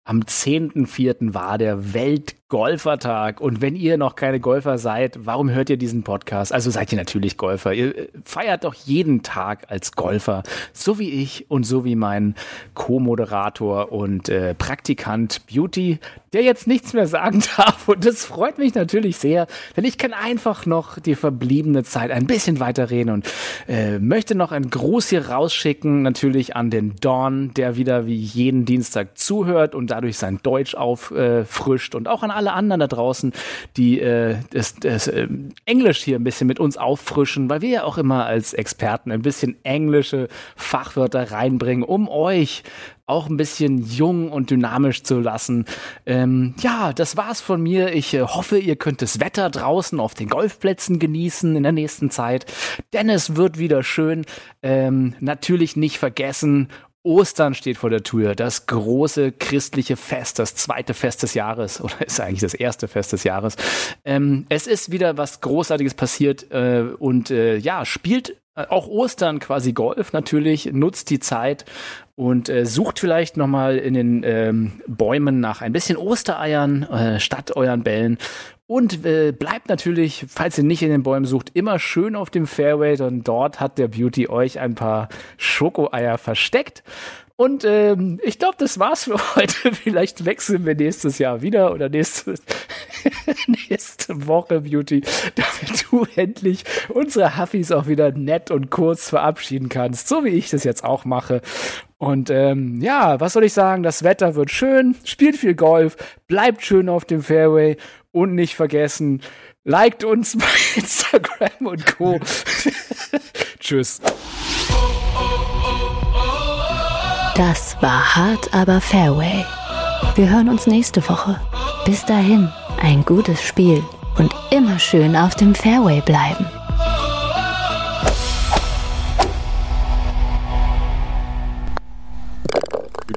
am 10.4. war der Weltgolfertag und wenn ihr noch keine Golfer seid, warum hört ihr diesen Podcast? Also seid ihr natürlich Golfer. Ihr äh, feiert doch jeden Tag als Golfer, so wie ich und so wie mein Co-Moderator und äh, Praktikant Beauty, der jetzt nichts mehr sagen darf und das freut mich natürlich sehr, denn ich kann einfach noch die verbliebene Zeit ein bisschen weiterreden und äh, möchte noch einen Gruß hier rausschicken, natürlich an den Dawn, der wieder wie jeden Dienstag zuhört und dadurch sein Deutsch auffrischt und auch an alle anderen da draußen, die äh, das, das äh, Englisch hier ein bisschen mit uns auffrischen, weil wir ja auch immer als Experten ein bisschen englische Fachwörter reinbringen, um euch auch ein bisschen jung und dynamisch zu lassen. Ähm, ja, das war's von mir. Ich äh, hoffe, ihr könnt das Wetter draußen auf den Golfplätzen genießen in der nächsten Zeit, denn es wird wieder schön. Ähm, natürlich nicht vergessen, Ostern steht vor der Tür, das große christliche Fest, das zweite Fest des Jahres oder ist eigentlich das erste Fest des Jahres. Ähm, es ist wieder was Großartiges passiert äh, und äh, ja, spielt äh, auch Ostern quasi Golf natürlich, nutzt die Zeit und äh, sucht vielleicht nochmal in den ähm, Bäumen nach ein bisschen Ostereiern äh, statt euren Bällen und äh, bleibt natürlich, falls ihr nicht in den Bäumen sucht, immer schön auf dem Fairway, denn dort hat der Beauty euch ein paar Schokoeier versteckt. Und ähm, ich glaube, das war's für heute. Vielleicht wechseln wir nächstes Jahr wieder oder nächste, nächste Woche, Beauty, damit du endlich unsere Huffis auch wieder nett und kurz verabschieden kannst, so wie ich das jetzt auch mache. Und ähm, ja, was soll ich sagen? Das Wetter wird schön, spielt viel Golf, bleibt schön auf dem Fairway und nicht vergessen, liked uns bei Instagram und Co. Tschüss. Das war hart, aber Fairway. Wir hören uns nächste Woche. Bis dahin, ein gutes Spiel und immer schön auf dem Fairway bleiben.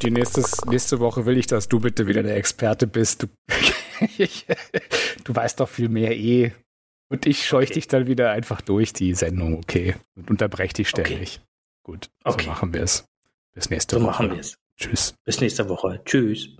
Die nächstes, nächste Woche will ich, dass du bitte wieder der Experte bist. Du, weißt doch viel mehr eh. Und ich scheuch dich dann wieder einfach durch die Sendung, okay? Und unterbreche dich ständig. Okay. Gut, okay. so machen wir es. Bis nächste so Woche. machen wir es. Tschüss. Bis nächste Woche. Tschüss.